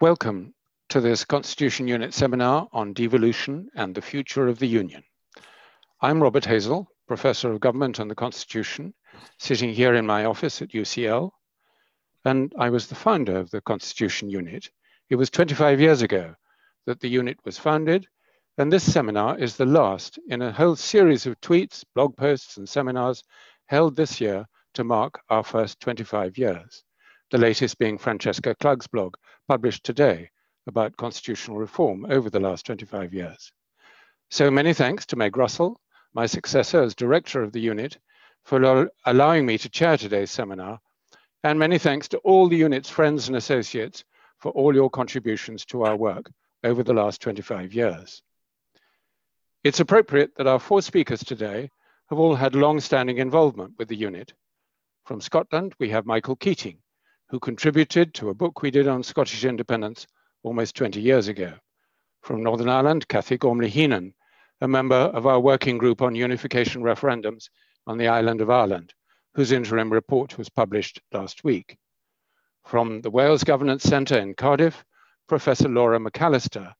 Welcome to this Constitution Unit seminar on devolution and the future of the Union. I'm Robert Hazell, Professor of Government and the Constitution, sitting here in my office at UCL, and I was the founder of the Constitution Unit. It was 25 years ago that the unit was founded, and this seminar is the last in a whole series of tweets, blog posts, and seminars held this year to mark our first 25 years the latest being Francesca Klug's blog, published today about constitutional reform over the last 25 years. So many thanks to Meg Russell, my successor as director of the unit, for allowing me to chair today's seminar, and many thanks to all the unit's friends and associates for all your contributions to our work over the last 25 years. It's appropriate that our four speakers today have all had long-standing involvement with the unit. From Scotland, we have Michael Keating, who contributed to a book we did on Scottish independence almost 20 years ago. From Northern Ireland, Cathy Gormley Heenan, a member of our working group on unification referendums on the island of Ireland, whose interim report was published last week. From the Wales Governance Centre in Cardiff, Professor Laura McAllister.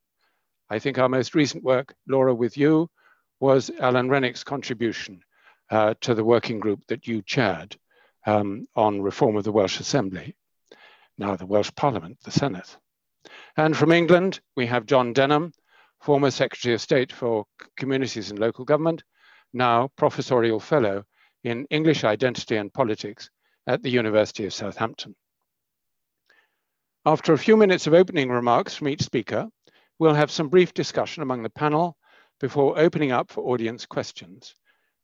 I think our most recent work, Laura, with you, was Alan Renwick's contribution uh, to the working group that you chaired um, on reform of the Welsh Assembly now the Welsh Parliament, the Senedd. And from England, we have John Denham, former Secretary of State for Communities and Local Government, now Professorial Fellow in English Identity and Politics at the University of Southampton. After a few minutes of opening remarks from each speaker, we'll have some brief discussion among the panel before opening up for audience questions.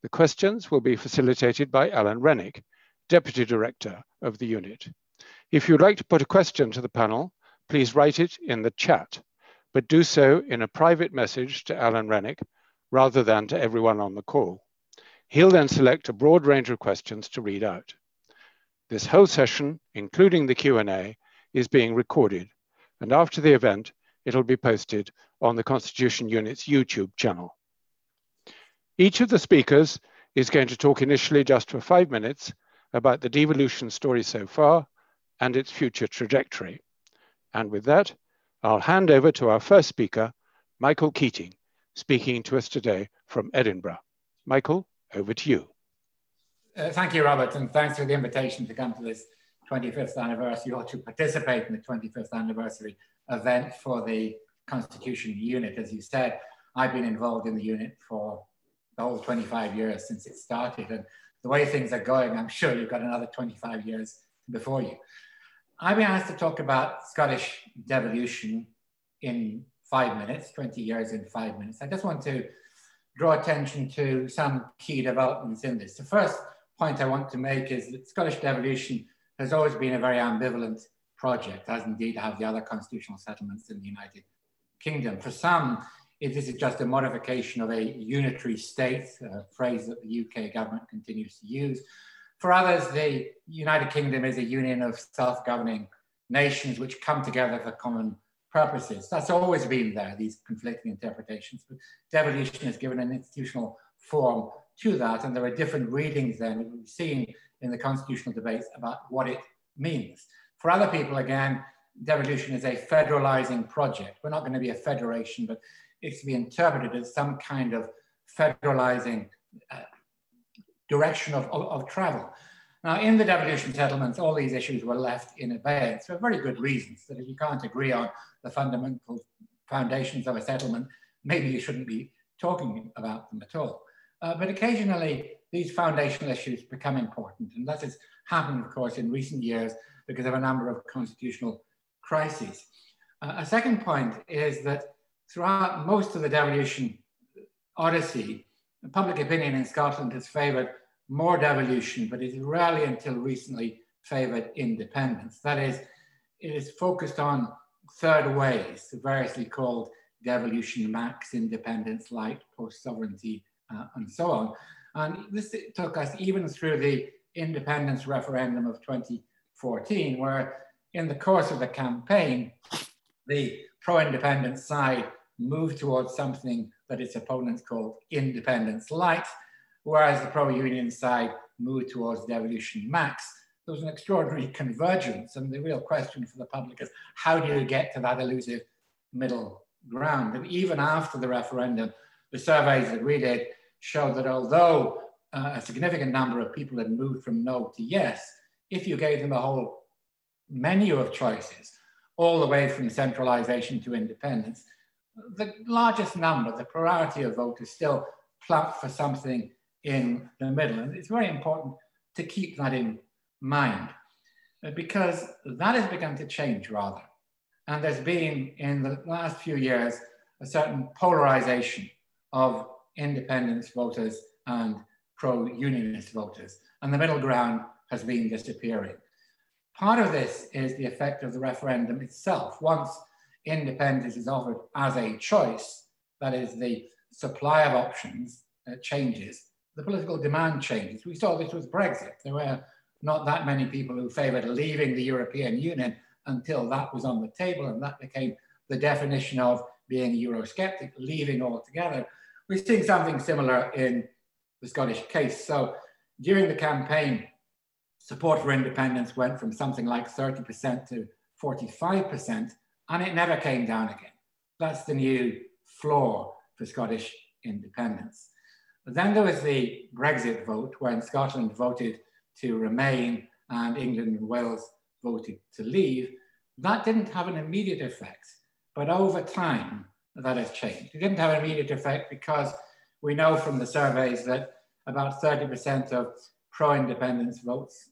The questions will be facilitated by Alan Renwick, Deputy Director of the unit. If you'd like to put a question to the panel, please write it in the chat, but do so in a private message to Alan Renwick rather than to everyone on the call. He'll then select a broad range of questions to read out. This whole session, including the Q&A, is being recorded, and after the event, it'll be posted on the Constitution Unit's YouTube channel. Each of the speakers is going to talk initially just for five minutes about the devolution story so far, and its future trajectory. And with that, I'll hand over to our first speaker, Michael Keating, speaking to us today from Edinburgh. Michael, over to you. Uh, thank you, Robert, and thanks for the invitation to come to this 25th anniversary or to participate in the 25th anniversary event for the Constitution Unit. As you said, I've been involved in the unit for the whole 25 years since it started. And the way things are going, I'm sure you've got another 25 years before you. I've been asked to talk about Scottish devolution in five minutes, 20 years in five minutes. I just want to draw attention to some key developments in this. The first point I want to make is that Scottish devolution has always been a very ambivalent project, as indeed have the other constitutional settlements in the United Kingdom. For some, it is just a modification of a unitary state, a phrase that the UK government continues to use. For others, the United Kingdom is a union of self-governing nations which come together for common purposes. That's always been there, these conflicting interpretations, but devolution has given an institutional form to that, and there are different readings then we've seen in the constitutional debates about what it means. For other people, again, devolution is a federalizing project. We're not going to be a federation, but it's to be interpreted as some kind of federalizing uh, direction of, of, of, travel. Now, in the devolution settlements, all these issues were left in abeyance for very good reasons, that if you can't agree on the fundamental foundations of a settlement, maybe you shouldn't be talking about them at all. Uh, but occasionally, these foundational issues become important, and that has happened, of course, in recent years because of a number of constitutional crises. Uh, a second point is that throughout most of the devolution odyssey, public opinion in Scotland has favoured more devolution, but it rarely until recently favoured independence. That is, it is focused on third ways, variously called devolution, max, independence, light, post-sovereignty, uh, and so on. And this took us even through the independence referendum of 2014, where in the course of the campaign, the pro-independence side moved towards something that its opponents called independence light, whereas the pro-union side moved towards devolution max, there was an extraordinary convergence. And the real question for the public is how do you get to that elusive middle ground? And even after the referendum, the surveys that we did showed that although uh, a significant number of people had moved from no to yes, if you gave them a whole menu of choices, all the way from centralization to independence, the largest number, the plurality of voters still plump for something in the middle. And it's very important to keep that in mind uh, because that has begun to change rather. And there's been in the last few years a certain polarization of independence voters and pro-unionist voters. And the middle ground has been disappearing. Part of this is the effect of the referendum itself. Once independence is offered as a choice, that is the supply of options uh, changes, the political demand changes. We saw this with Brexit. There were not that many people who favored leaving the European Union until that was on the table, and that became the definition of being a Eurosceptic, leaving altogether. We're seeing something similar in the Scottish case. So during the campaign, support for independence went from something like 30% to 45%, and it never came down again. That's the new floor for Scottish independence. Then there was the Brexit vote when Scotland voted to remain and England and Wales voted to leave. That didn't have an immediate effect, but over time that has changed. It didn't have an immediate effect because we know from the surveys that about 30% of pro-independence votes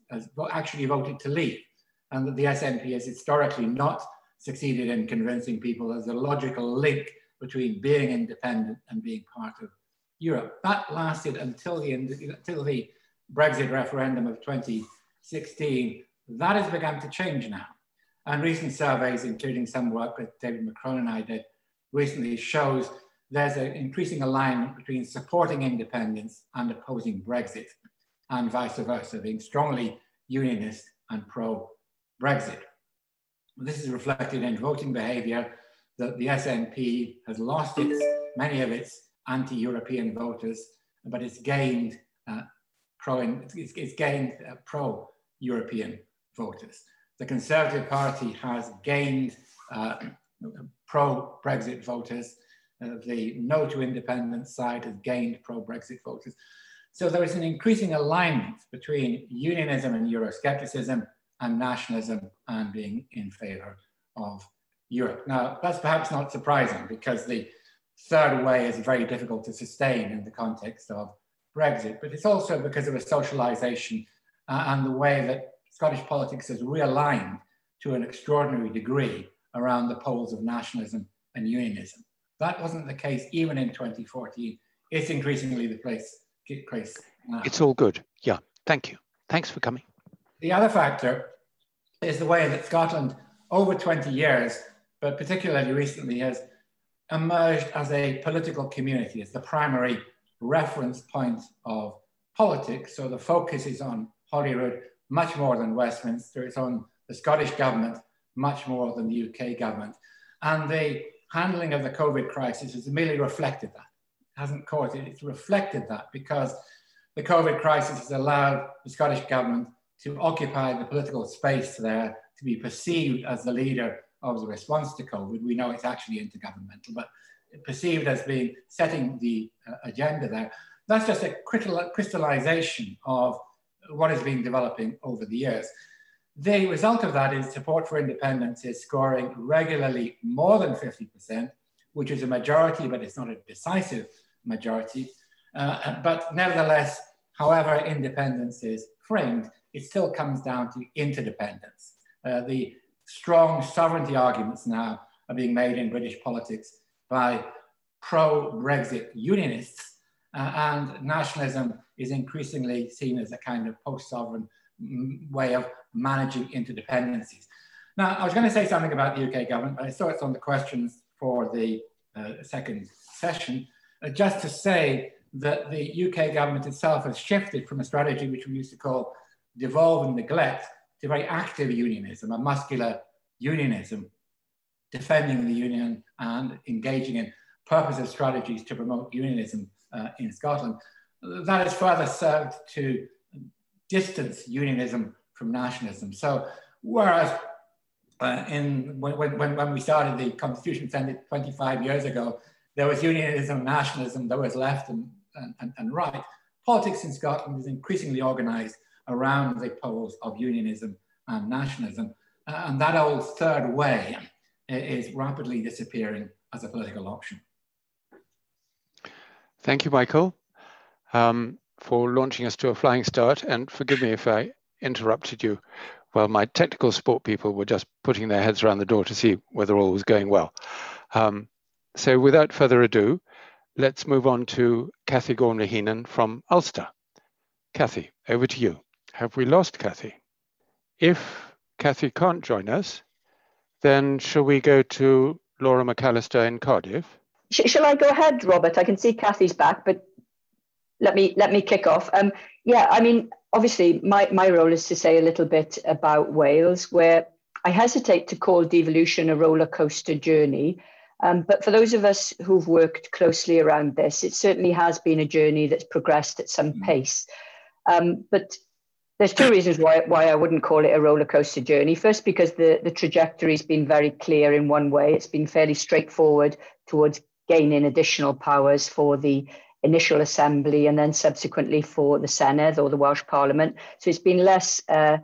actually voted to leave and that the SNP has historically not succeeded in convincing people there's a logical link between being independent and being part of Europe. That lasted until the, until the Brexit referendum of 2016. That has begun to change now. And recent surveys, including some work that David McCrone and I did recently, shows there's an increasing alignment between supporting independence and opposing Brexit, and vice versa, being strongly unionist and pro-Brexit. This is reflected in voting behaviour that the SNP has lost its, many of its anti-European voters, but it's gained uh, pro, it's, it's gained uh, pro-European voters. The Conservative Party has gained uh, pro-Brexit voters. Uh, the no to independence side has gained pro-Brexit voters. So there is an increasing alignment between unionism and Euroscepticism and nationalism and being in favor of Europe. Now, that's perhaps not surprising because the third way is very difficult to sustain in the context of Brexit, but it's also because of a socialization uh, and the way that Scottish politics has realigned to an extraordinary degree around the poles of nationalism and unionism. That wasn't the case even in 2014. It's increasingly the place, case now. It's all good. Yeah, thank you. Thanks for coming. The other factor is the way that Scotland, over 20 years, but particularly recently, has emerged as a political community, as the primary reference point of politics. So the focus is on Holyrood much more than Westminster. It's on the Scottish government much more than the UK government. And the handling of the COVID crisis has merely reflected that. It hasn't caused it, it's reflected that because the COVID crisis has allowed the Scottish government to occupy the political space there, to be perceived as the leader of the response to COVID. We know it's actually intergovernmental, but perceived as being setting the uh, agenda there. That's just a crystallization of what has been developing over the years. The result of that is support for independence is scoring regularly more than 50%, which is a majority, but it's not a decisive majority. Uh, but nevertheless, however independence is framed, it still comes down to interdependence. Uh, the strong sovereignty arguments now are being made in British politics by pro-Brexit unionists, uh, and nationalism is increasingly seen as a kind of post-sovereign way of managing interdependencies. Now, I was going to say something about the UK government, but I saw it's on the questions for the uh, second session, uh, just to say that the UK government itself has shifted from a strategy which we used to call devolve and neglect to very active unionism, a muscular unionism, defending the union and engaging in purposive strategies to promote unionism uh, in Scotland. That has further served to distance unionism from nationalism. So whereas uh, in when, when, when we started the Constitution 25 years ago, there was unionism, nationalism, there was left and, and, and right. Politics in Scotland is increasingly organized around the poles of unionism and nationalism. Uh, and that old third way is rapidly disappearing as a political option. Thank you, Michael, um, for launching us to a flying start. And forgive me if I interrupted you while my technical support people were just putting their heads around the door to see whether all was going well. Um, so without further ado, let's move on to Cathy Gormley-Heenan from Ulster. Cathy, over to you. Have we lost Cathy? If Cathy can't join us, then shall we go to Laura McAllister in Cardiff? Shall I go ahead, Robert? I can see Cathy's back, but let me let me kick off. Um, yeah, I mean, obviously, my my role is to say a little bit about Wales, where I hesitate to call devolution a roller coaster journey. Um, but for those of us who've worked closely around this, it certainly has been a journey that's progressed at some mm. pace. Um, but there's two reasons why, why I wouldn't call it a roller coaster journey. First, because the, the trajectory's been very clear in one way. It's been fairly straightforward towards gaining additional powers for the initial assembly and then subsequently for the Senedd or the Welsh Parliament. So it's been less uh,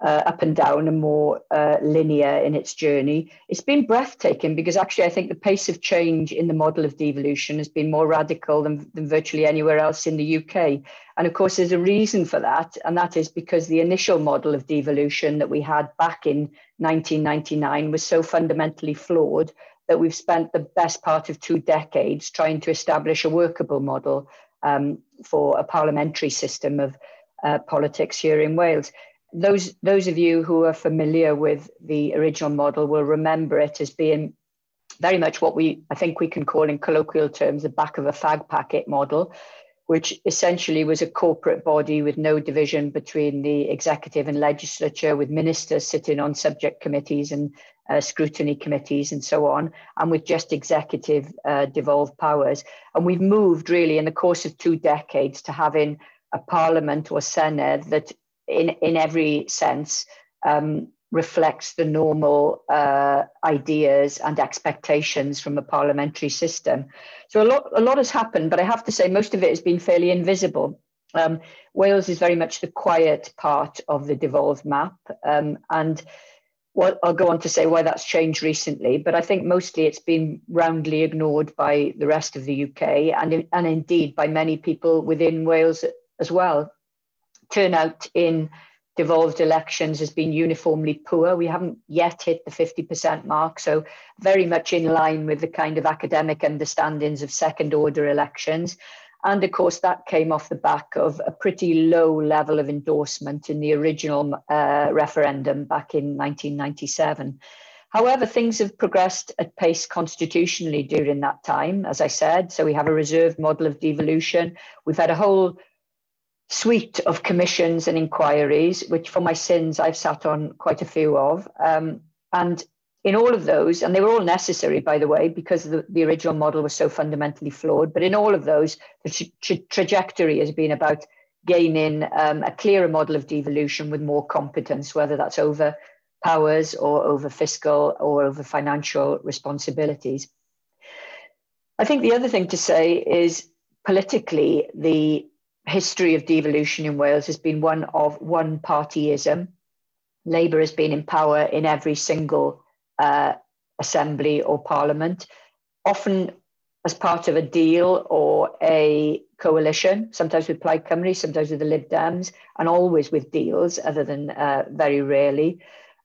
uh, up and down and more uh, linear in its journey. It's been breathtaking because actually I think the pace of change in the model of devolution has been more radical than, than virtually anywhere else in the UK. And of course, there's a reason for that, and that is because the initial model of devolution that we had back in 1999 was so fundamentally flawed that we've spent the best part of two decades trying to establish a workable model um, for a parliamentary system of uh, politics here in Wales those those of you who are familiar with the original model will remember it as being very much what we I think we can call in colloquial terms the back of a fag packet model, which essentially was a corporate body with no division between the executive and legislature, with ministers sitting on subject committees and uh, scrutiny committees and so on, and with just executive uh, devolved powers. And we've moved really in the course of two decades to having a parliament or Senedd that in, in every sense um, reflects the normal uh, ideas and expectations from a parliamentary system. So a lot, a lot has happened, but I have to say most of it has been fairly invisible. Um, Wales is very much the quiet part of the devolved map, um, and well, I'll go on to say why that's changed recently. But I think mostly it's been roundly ignored by the rest of the UK, and and indeed by many people within Wales as well turnout in devolved elections has been uniformly poor. We haven't yet hit the 50% mark, so very much in line with the kind of academic understandings of second order elections. And of course, that came off the back of a pretty low level of endorsement in the original uh, referendum back in 1997. However, things have progressed at pace constitutionally during that time, as I said. So we have a reserved model of devolution. We've had a whole suite of commissions and inquiries, which for my sins I've sat on quite a few of. Um, and in all of those, and they were all necessary, by the way, because the, the original model was so fundamentally flawed, but in all of those, the tra- tra- trajectory has been about gaining um, a clearer model of devolution with more competence, whether that's over powers or over fiscal or over financial responsibilities. I think the other thing to say is politically, the history of devolution in Wales has been one of one partyism. Labour has been in power in every single uh, assembly or parliament, often as part of a deal or a coalition, sometimes with Plaid Cymru, sometimes with the Lib Dems, and always with deals, other than uh, very rarely.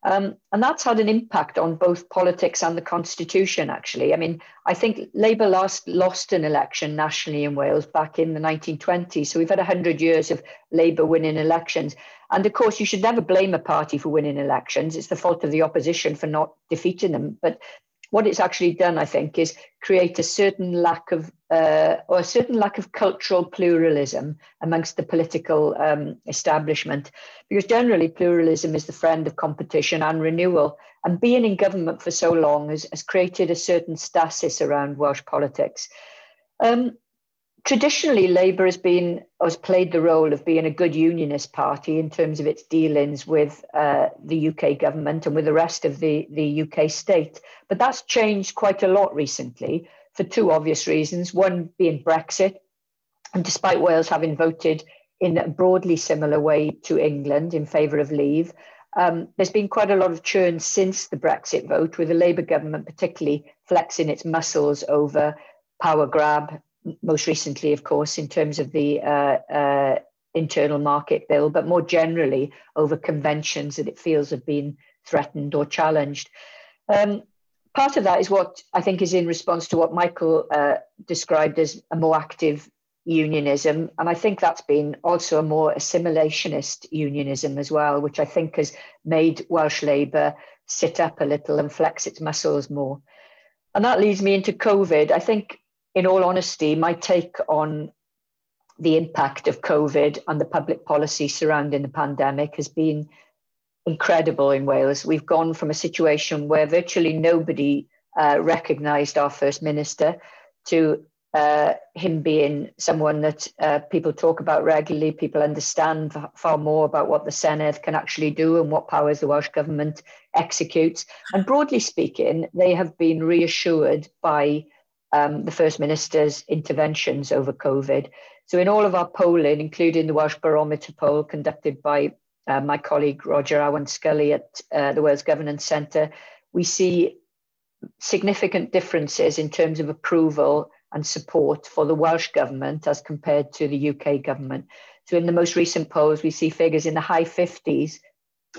Um, and that's had an impact on both politics and the constitution, actually. I mean, I think Labour last lost an election nationally in Wales back in the 1920s. So we've had 100 years of Labour winning elections. And of course, you should never blame a party for winning elections. It's the fault of the opposition for not defeating them. But what it's actually done, I think, is create a certain lack of uh, or a certain lack of cultural pluralism amongst the political um, establishment, because generally pluralism is the friend of competition and renewal. And being in government for so long has, has created a certain stasis around Welsh politics. Um, traditionally, Labour has been has played the role of being a good unionist party in terms of its dealings with uh, the UK government and with the rest of the, the UK state. But that's changed quite a lot recently for two obvious reasons. One being Brexit, and despite Wales having voted in a broadly similar way to England in favour of leave, um, there's been quite a lot of churn since the Brexit vote, with the Labour government particularly flexing its muscles over power grab most recently, of course, in terms of the uh, uh, internal market bill, but more generally over conventions that it feels have been threatened or challenged. Um, part of that is what I think is in response to what Michael uh, described as a more active unionism. And I think that's been also a more assimilationist unionism as well, which I think has made Welsh Labour sit up a little and flex its muscles more. And that leads me into COVID. I think in all honesty, my take on the impact of COVID and the public policy surrounding the pandemic has been incredible in Wales. We've gone from a situation where virtually nobody uh, recognised our First Minister to uh, him being someone that uh, people talk about regularly, people understand far more about what the Senedd can actually do and what powers the Welsh Government executes. And broadly speaking, they have been reassured by um, the First Minister's interventions over COVID. So, in all of our polling, including the Welsh Barometer poll conducted by uh, my colleague Roger Awan-Scully at uh, the Wales Governance Centre, we see significant differences in terms of approval and support for the Welsh Government as compared to the UK Government. So, in the most recent polls, we see figures in the high 50s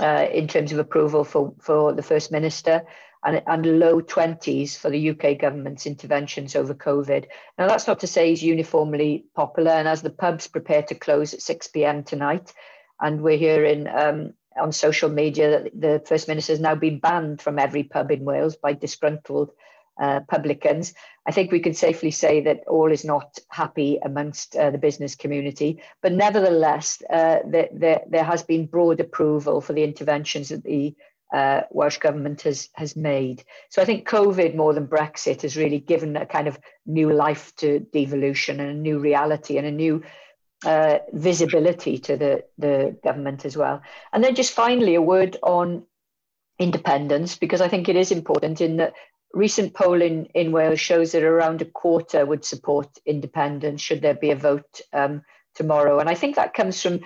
uh, in terms of approval for, for the First Minister and, and low 20s for the UK government's interventions over COVID. Now, that's not to say he's uniformly popular. And as the pubs prepare to close at 6 p.m. tonight, and we're hearing um, on social media that the First Minister has now been banned from every pub in Wales by disgruntled uh, publicans. I think we can safely say that all is not happy amongst uh, the business community, but nevertheless, uh, there, has been broad approval for the interventions that the uh, Welsh government has has made. So I think COVID more than Brexit has really given a kind of new life to devolution and a new reality and a new uh, visibility to the the government as well. And then just finally a word on independence because I think it is important in that recent polling in Wales shows that around a quarter would support independence should there be a vote um, tomorrow. And I think that comes from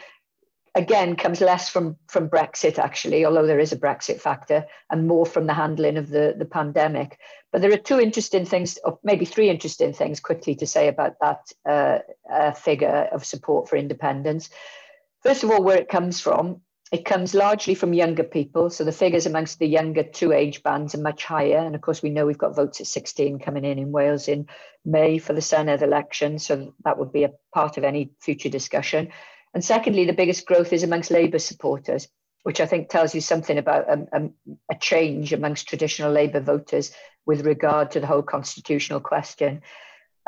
again comes less from from Brexit actually, although there is a Brexit factor, and more from the handling of the the pandemic. But there are two interesting things, or maybe three interesting things, quickly to say about that uh, uh, figure of support for independence. First of all, where it comes from. It comes largely from younger people. So the figures amongst the younger two age bands are much higher. And of course, we know we've got votes at 16 coming in in Wales in May for the Senedd election. So that would be a part of any future discussion. And secondly, the biggest growth is amongst Labour supporters, which I think tells you something about a, a, a change amongst traditional Labour voters with regard to the whole constitutional question.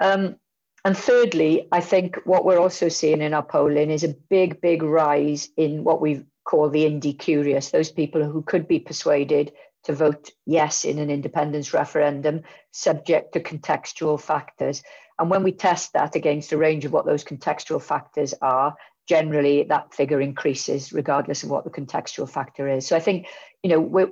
Um, and thirdly, I think what we're also seeing in our polling is a big, big rise in what we call the indie curious, those people who could be persuaded to vote yes in an independence referendum, subject to contextual factors. And when we test that against a range of what those contextual factors are, generally that figure increases regardless of what the contextual factor is. So I think, you know, we,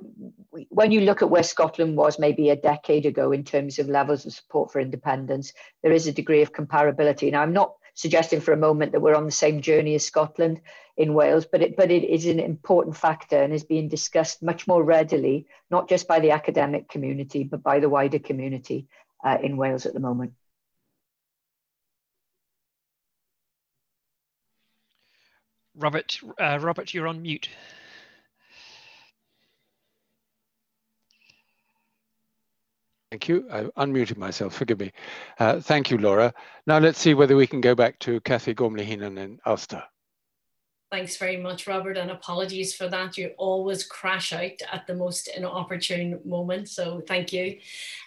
when you look at where Scotland was maybe a decade ago in terms of levels of support for independence, there is a degree of comparability. Now, I'm not suggesting for a moment that we're on the same journey as Scotland in Wales, but it, but it is an important factor and is being discussed much more readily, not just by the academic community, but by the wider community uh, in Wales at the moment. Robert, uh, Robert, you're on mute. Thank you. I unmuted myself, forgive me. Uh, thank you, Laura. Now let's see whether we can go back to Cathy Gormley-Heenan in Ulster. Thanks very much, Robert, and apologies for that. You always crash out at the most inopportune moment, so thank you.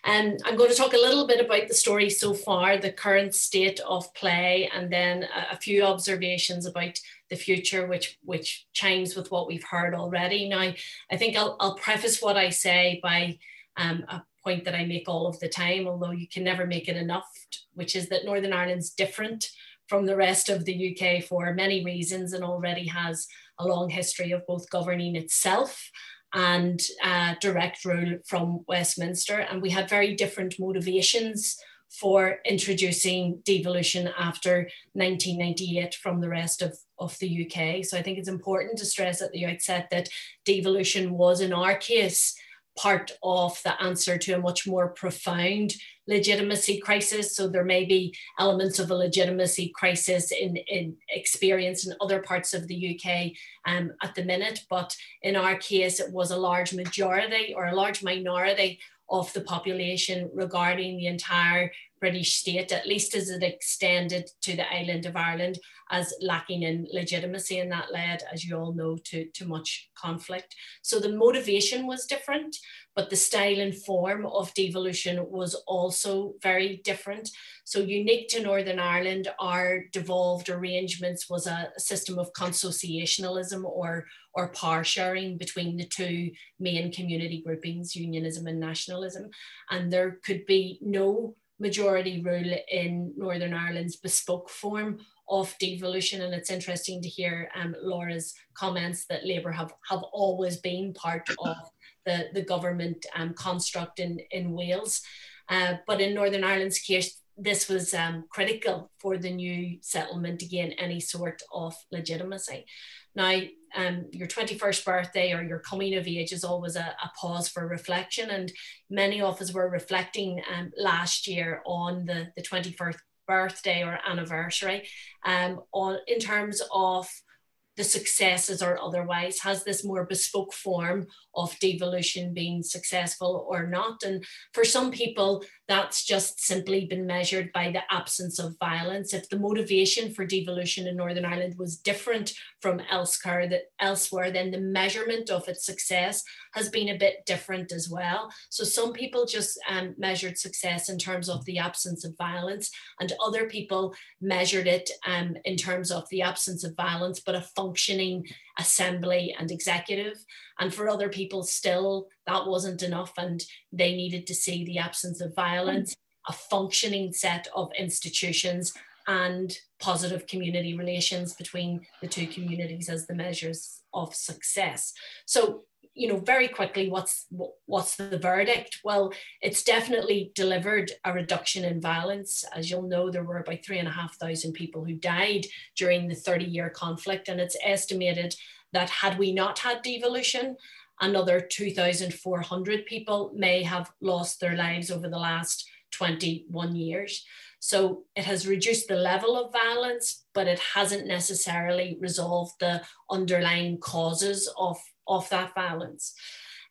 And um, I'm going to talk a little bit about the story so far, the current state of play, and then a, a few observations about the future, which which chimes with what we've heard already. Now, I think I'll, I'll preface what I say by um, point that I make all of the time, although you can never make it enough, which is that Northern Ireland's different from the rest of the UK for many reasons and already has a long history of both governing itself and uh, direct rule from Westminster. And we had very different motivations for introducing devolution after 1998 from the rest of, of the UK. So I think it's important to stress at the outset that devolution was, in our case, part of the answer to a much more profound legitimacy crisis. So there may be elements of a legitimacy crisis in, in experience in other parts of the UK um, at the minute, but in our case, it was a large majority or a large minority of the population regarding the entire British state, at least as it extended to the island of Ireland, as lacking in legitimacy. And that led, as you all know, to, to much conflict. So the motivation was different, but the style and form of devolution was also very different. So unique to Northern Ireland, our devolved arrangements was a, system of consociationalism or, or power sharing between the two main community groupings, unionism and nationalism. And there could be no majority rule in Northern Ireland's bespoke form of devolution. And it's interesting to hear um, Laura's comments that Labour have, have always been part of the, the government um, construct in, in Wales. Uh, but in Northern Ireland's case, this was um, critical for the new settlement to gain any sort of legitimacy. Now, um, your 21st birthday or your coming of age is always a, a pause for reflection. And many of us were reflecting um, last year on the, the 21st birthday or anniversary um, on, in terms of the successes or otherwise? Has this more bespoke form of devolution been successful or not? And for some people, that's just simply been measured by the absence of violence. If the motivation for devolution in Northern Ireland was different from elsewhere, that elsewhere, then the measurement of its success has been a bit different as well. So some people just um, measured success in terms of the absence of violence, and other people measured it um, in terms of the absence of violence, but a functioning assembly and executive. And for other people, still, that wasn't enough, and they needed to see the absence of violence, a functioning set of institutions, and positive community relations between the two communities as the measures of success. So you know very quickly what's what's the verdict well it's definitely delivered a reduction in violence as you'll know there were about three and a half thousand people who died during the 30 year conflict and it's estimated that had we not had devolution, another 2,400 people may have lost their lives over the last 21 years. So it has reduced the level of violence, but it hasn't necessarily resolved the underlying causes of, of that violence.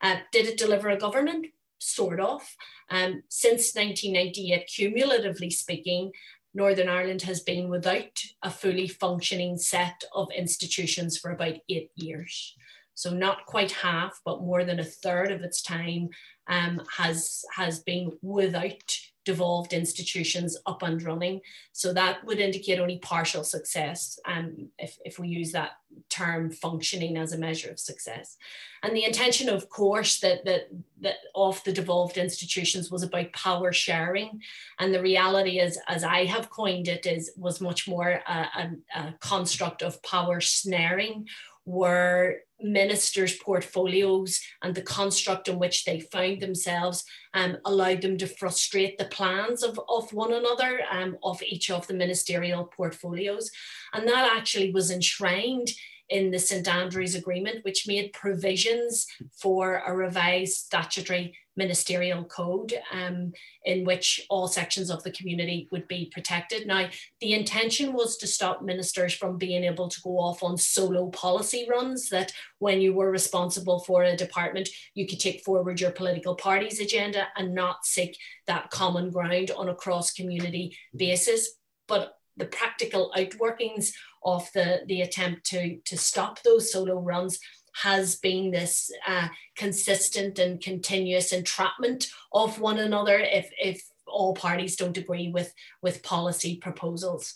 Uh, did it deliver a government? Sort of. Um, since 1998, cumulatively speaking, Northern Ireland has been without a fully functioning set of institutions for about eight years. So not quite half, but more than a third of its time um, has, has been without devolved institutions up and running. So that would indicate only partial success um, if, if we use that term functioning as a measure of success. And the intention, of course, that, that, that of the devolved institutions was about power sharing. And the reality is, as I have coined it, is was much more a, a, a construct of power snaring were ministers' portfolios and the construct in which they found themselves um, allowed them to frustrate the plans of, of one another, um, of each of the ministerial portfolios. And that actually was enshrined in the St Andrews Agreement, which made provisions for a revised statutory ministerial code um, in which all sections of the community would be protected. Now, the intention was to stop ministers from being able to go off on solo policy runs, that when you were responsible for a department, you could take forward your political party's agenda and not seek that common ground on a cross community basis. But the practical outworkings of the, the attempt to, to stop those solo runs has been this uh, consistent and continuous entrapment of one another if, if all parties don't agree with, with policy proposals.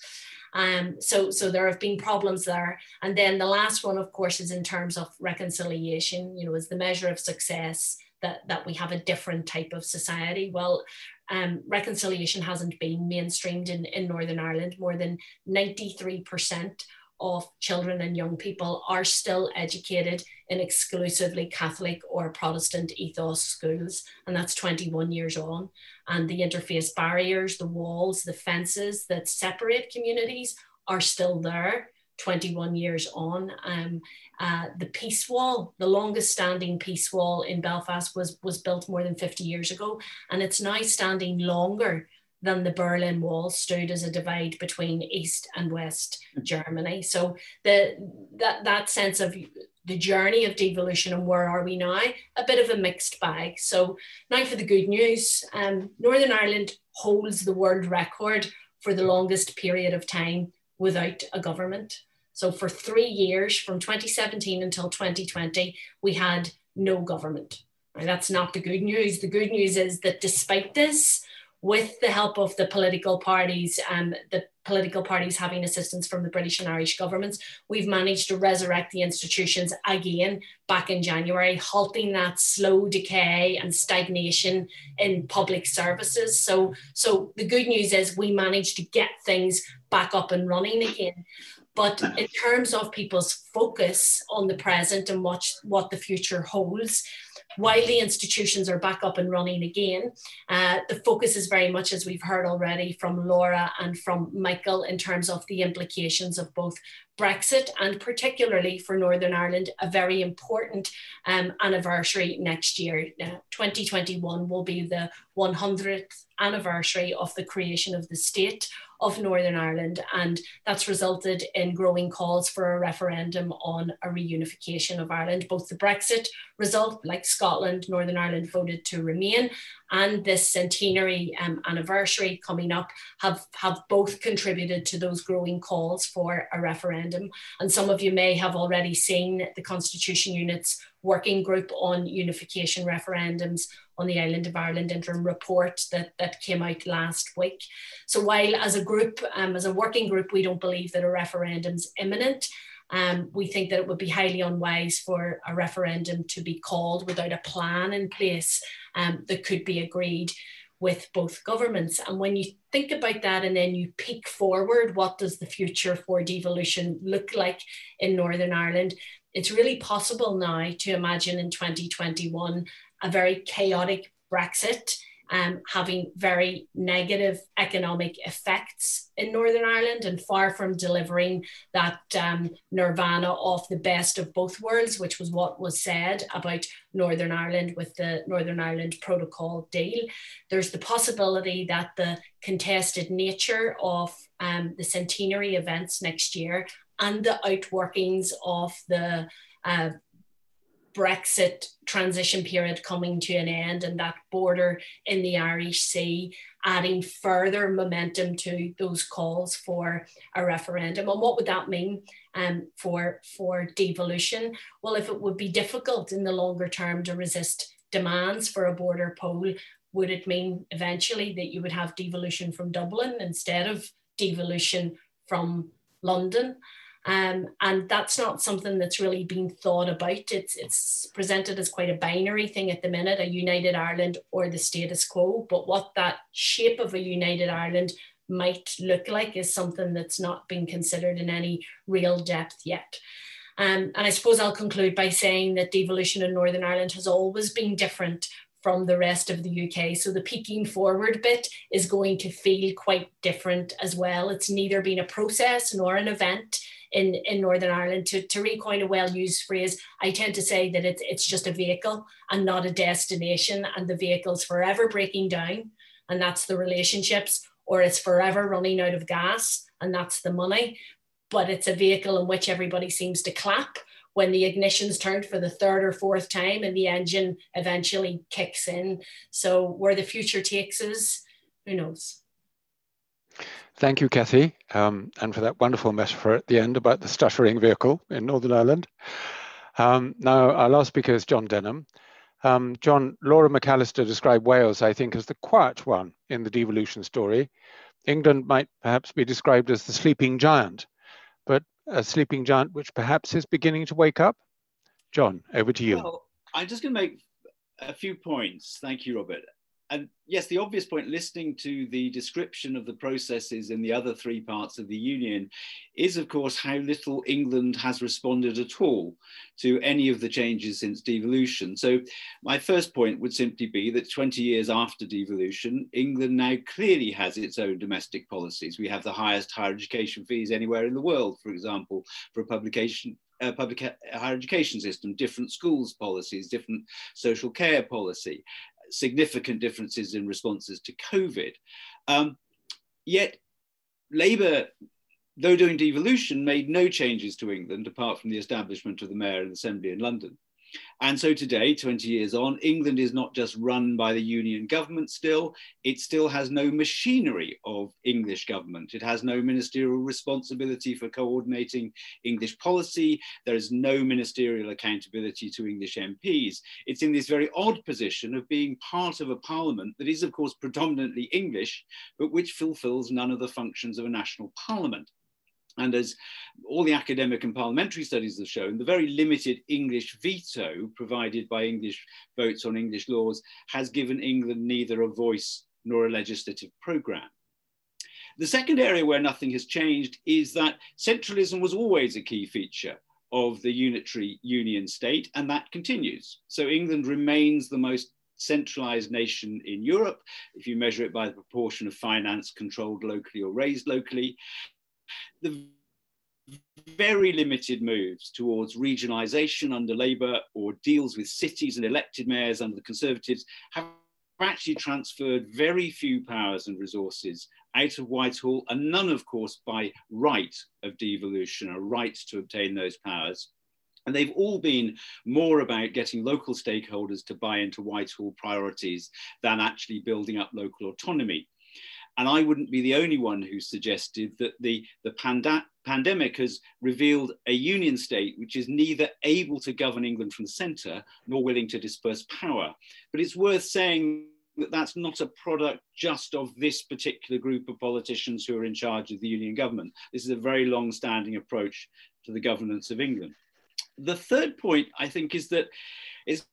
Um, so, so there have been problems there. And then the last one, of course, is in terms of reconciliation, you know, is the measure of success that, that we have a different type of society. Well, um, reconciliation hasn't been mainstreamed in, in Northern Ireland. More than 93% of children and young people are still educated in exclusively Catholic or Protestant ethos schools, and that's 21 years on. And the interface barriers, the walls, the fences that separate communities are still there 21 years on. Um, uh, the peace wall, the longest standing peace wall in Belfast, was, was built more than 50 years ago, and it's now standing longer than the Berlin Wall stood as a divide between East and West Germany. So the that that sense of the journey of devolution and where are we now, a bit of a mixed bag. So now for the good news, um, Northern Ireland holds the world record for the longest period of time without a government. So for three years, from 2017 until 2020, we had no government. Now, that's not the good news. The good news is that despite this, with the help of the political parties and the political parties having assistance from the British and Irish governments, we've managed to resurrect the institutions again back in January, halting that slow decay and stagnation in public services. So, so the good news is we managed to get things back up and running again. But in terms of people's focus on the present and what, what the future holds, while the institutions are back up and running again, uh, the focus is very much, as we've heard already from Laura and from Michael, in terms of the implications of both Brexit and particularly for Northern Ireland, a very important um, anniversary next year. Uh, 2021 will be the 100th anniversary of the creation of the state of Northern Ireland, and that's resulted in growing calls for a referendum on a reunification of Ireland. Both the Brexit result, like Scotland, Northern Ireland voted to remain, and this centenary um, anniversary coming up have, have both contributed to those growing calls for a referendum. And some of you may have already seen the Constitution Unit's working group on unification referendums on the island of Ireland interim report that, that came out last week. So while as a group, um, as a working group, we don't believe that a referendum's imminent, um, we think that it would be highly unwise for a referendum to be called without a plan in place um, that could be agreed with both governments. And when you think about that and then you peek forward, what does the future for devolution look like in Northern Ireland? It's really possible now to imagine in 2021 a very chaotic Brexit um, having very negative economic effects in Northern Ireland and far from delivering that um, nirvana of the best of both worlds, which was what was said about Northern Ireland with the Northern Ireland Protocol deal. There's the possibility that the contested nature of um, the centenary events next year and the outworkings of the uh, Brexit transition period coming to an end and that border in the Irish Sea adding further momentum to those calls for a referendum. And what would that mean um, for, for devolution? Well, if it would be difficult in the longer term to resist demands for a border poll, would it mean eventually that you would have devolution from Dublin instead of devolution from London? Um, and that's not something that's really been thought about. It's, it's presented as quite a binary thing at the minute, a united Ireland or the status quo. But what that shape of a united Ireland might look like is something that's not been considered in any real depth yet. Um, and I suppose I'll conclude by saying that devolution in Northern Ireland has always been different from the rest of the UK. So the peeking forward bit is going to feel quite different as well. It's neither been a process nor an event in, in Northern Ireland. To, to recoin a well used phrase, I tend to say that it's, it's just a vehicle and not a destination, and the vehicle's forever breaking down, and that's the relationships, or it's forever running out of gas, and that's the money. But it's a vehicle in which everybody seems to clap when the ignition's turned for the third or fourth time and the engine eventually kicks in. So, where the future takes us, who knows? Thank you, Cathy, um, and for that wonderful metaphor at the end about the stuttering vehicle in Northern Ireland. Um, now, our last speaker is John Denham. Um, John, Laura McAllister described Wales, I think, as the quiet one in the devolution story. England might perhaps be described as the sleeping giant, but a sleeping giant which perhaps is beginning to wake up. John, over to you. Well, I'm just going to make a few points. Thank you, Robert and yes, the obvious point, listening to the description of the processes in the other three parts of the Union, is of course how little England has responded at all to any of the changes since devolution. So, my first point would simply be that 20 years after devolution, England now clearly has its own domestic policies. We have the highest higher education fees anywhere in the world, for example, for a publication uh, public higher education system, different schools policies, different social care policy significant differences in responses to COVID. Um, yet, Labour, though doing devolution, made no changes to England apart from the establishment of the Mayor and Assembly in London. And so today, 20 years on, England is not just run by the union government still, it still has no machinery of English government. It has no ministerial responsibility for coordinating English policy. There is no ministerial accountability to English MPs. It's in this very odd position of being part of a parliament that is, of course, predominantly English, but which fulfills none of the functions of a national parliament. And as all the academic and parliamentary studies have shown, the very limited English veto provided by English votes on English laws has given England neither a voice nor a legislative programme. The second area where nothing has changed is that centralism was always a key feature of the unitary union state, and that continues. So England remains the most centralized nation in Europe, if you measure it by the proportion of finance controlled locally or raised locally the very limited moves towards regionalisation under Labour or deals with cities and elected mayors under the Conservatives have actually transferred very few powers and resources out of Whitehall, and none, of course, by right of devolution, a right to obtain those powers. And they've all been more about getting local stakeholders to buy into Whitehall priorities than actually building up local autonomy. And I wouldn't be the only one who suggested that the, the panda pandemic has revealed a union state which is neither able to govern England from the centre nor willing to disperse power. But it's worth saying that that's not a product just of this particular group of politicians who are in charge of the union government. This is a very long standing approach to the governance of England. The third point, I think, is that it's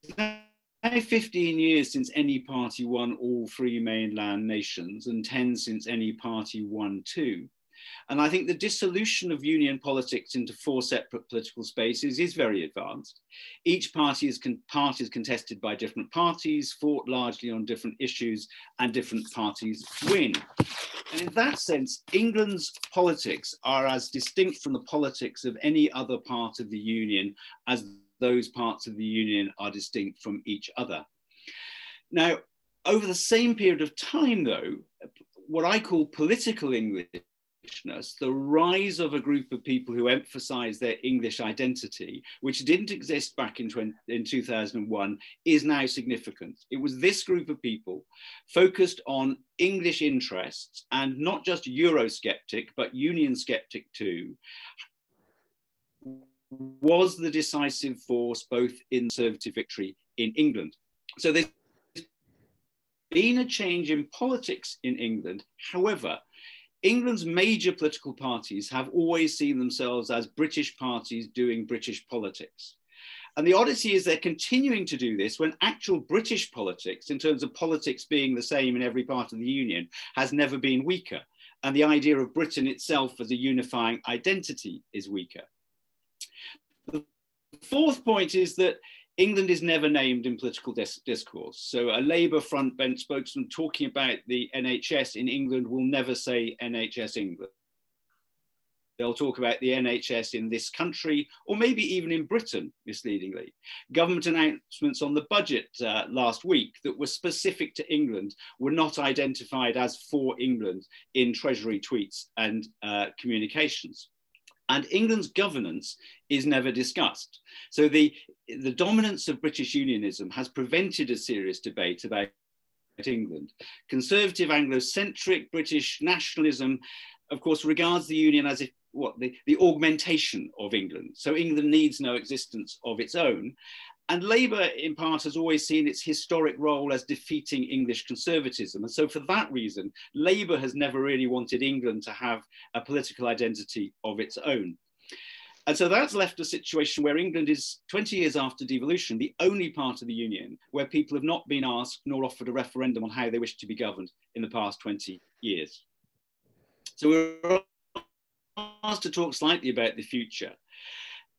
15 years since any party won all three mainland nations and 10 since any party won two. And I think the dissolution of union politics into four separate political spaces is very advanced. Each party is, con- part is contested by different parties, fought largely on different issues, and different parties win. And in that sense, England's politics are as distinct from the politics of any other part of the union as those parts of the union are distinct from each other. Now, over the same period of time, though, what I call political Englishness, the rise of a group of people who emphasize their English identity, which didn't exist back in, 20, in 2001, is now significant. It was this group of people focused on English interests and not just Eurosceptic, but Union skeptic too, was the decisive force both in Conservative victory in England. So there's been a change in politics in England. However, England's major political parties have always seen themselves as British parties doing British politics. And the oddity is they're continuing to do this when actual British politics, in terms of politics being the same in every part of the Union, has never been weaker. And the idea of Britain itself as a unifying identity is weaker. Fourth point is that England is never named in political dis discourse. So a Labour front bench spokesman talking about the NHS in England will never say NHS England. They'll talk about the NHS in this country, or maybe even in Britain, misleadingly. Government announcements on the budget uh, last week that were specific to England were not identified as for England in Treasury tweets and uh, communications. And England's governance is never discussed. So the, the dominance of British unionism has prevented a serious debate about England. Conservative Anglo-centric British nationalism, of course, regards the union as if what the, the augmentation of England. So England needs no existence of its own. And Labour, in part, has always seen its historic role as defeating English conservatism. And so, for that reason, Labour has never really wanted England to have a political identity of its own. And so that's left a situation where England is 20 years after devolution, the only part of the Union where people have not been asked nor offered a referendum on how they wish to be governed in the past 20 years. So we're asked to talk slightly about the future.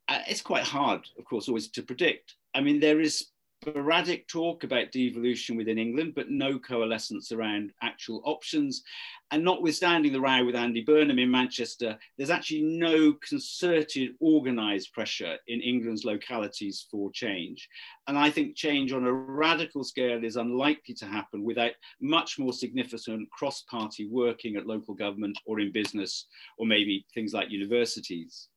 Uh, it's quite hard, of course, always to predict. I mean, there is sporadic talk about devolution within England, but no coalescence around actual options. And notwithstanding the row with Andy Burnham in Manchester, there's actually no concerted, organised pressure in England's localities for change. And I think change on a radical scale is unlikely to happen without much more significant cross party working at local government or in business, or maybe things like universities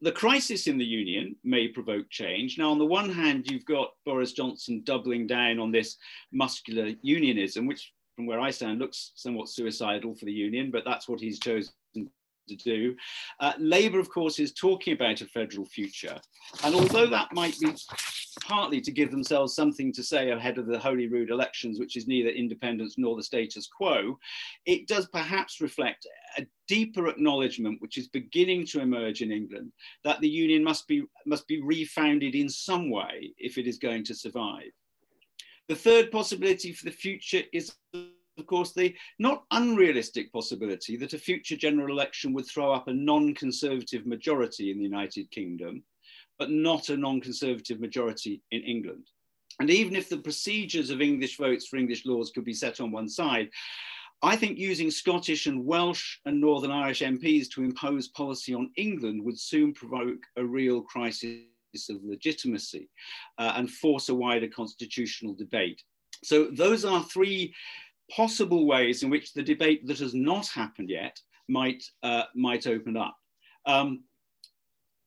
the crisis in the union may provoke change. Now, on the one hand, you've got Boris Johnson doubling down on this muscular unionism, which, from where I stand, looks somewhat suicidal for the union, but that's what he's chosen to do. Uh, Labour, of course, is talking about a federal future. And although that might be partly to give themselves something to say ahead of the Holyrood elections, which is neither independence nor the status quo, it does perhaps reflect a deeper acknowledgement, which is beginning to emerge in England, that the union must be, must be refounded in some way if it is going to survive. The third possibility for the future is of course, the not unrealistic possibility that a future general election would throw up a non conservative majority in the United Kingdom, but not a non conservative majority in England. And even if the procedures of English votes for English laws could be set on one side, I think using Scottish and Welsh and Northern Irish MPs to impose policy on England would soon provoke a real crisis of legitimacy uh, and force a wider constitutional debate. So those are three possible ways in which the debate that has not happened yet might, uh, might open up. Um,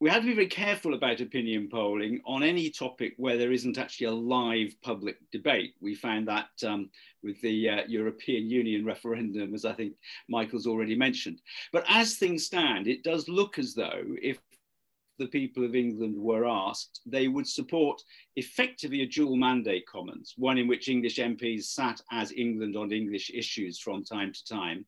we have to be very careful about opinion polling on any topic where there isn't actually a live public debate. We found that um, with the uh, European Union referendum, as I think Michael's already mentioned. But as things stand, it does look as though if the people of England were asked, they would support effectively a dual mandate commons, one in which English MPs sat as England on English issues from time to time,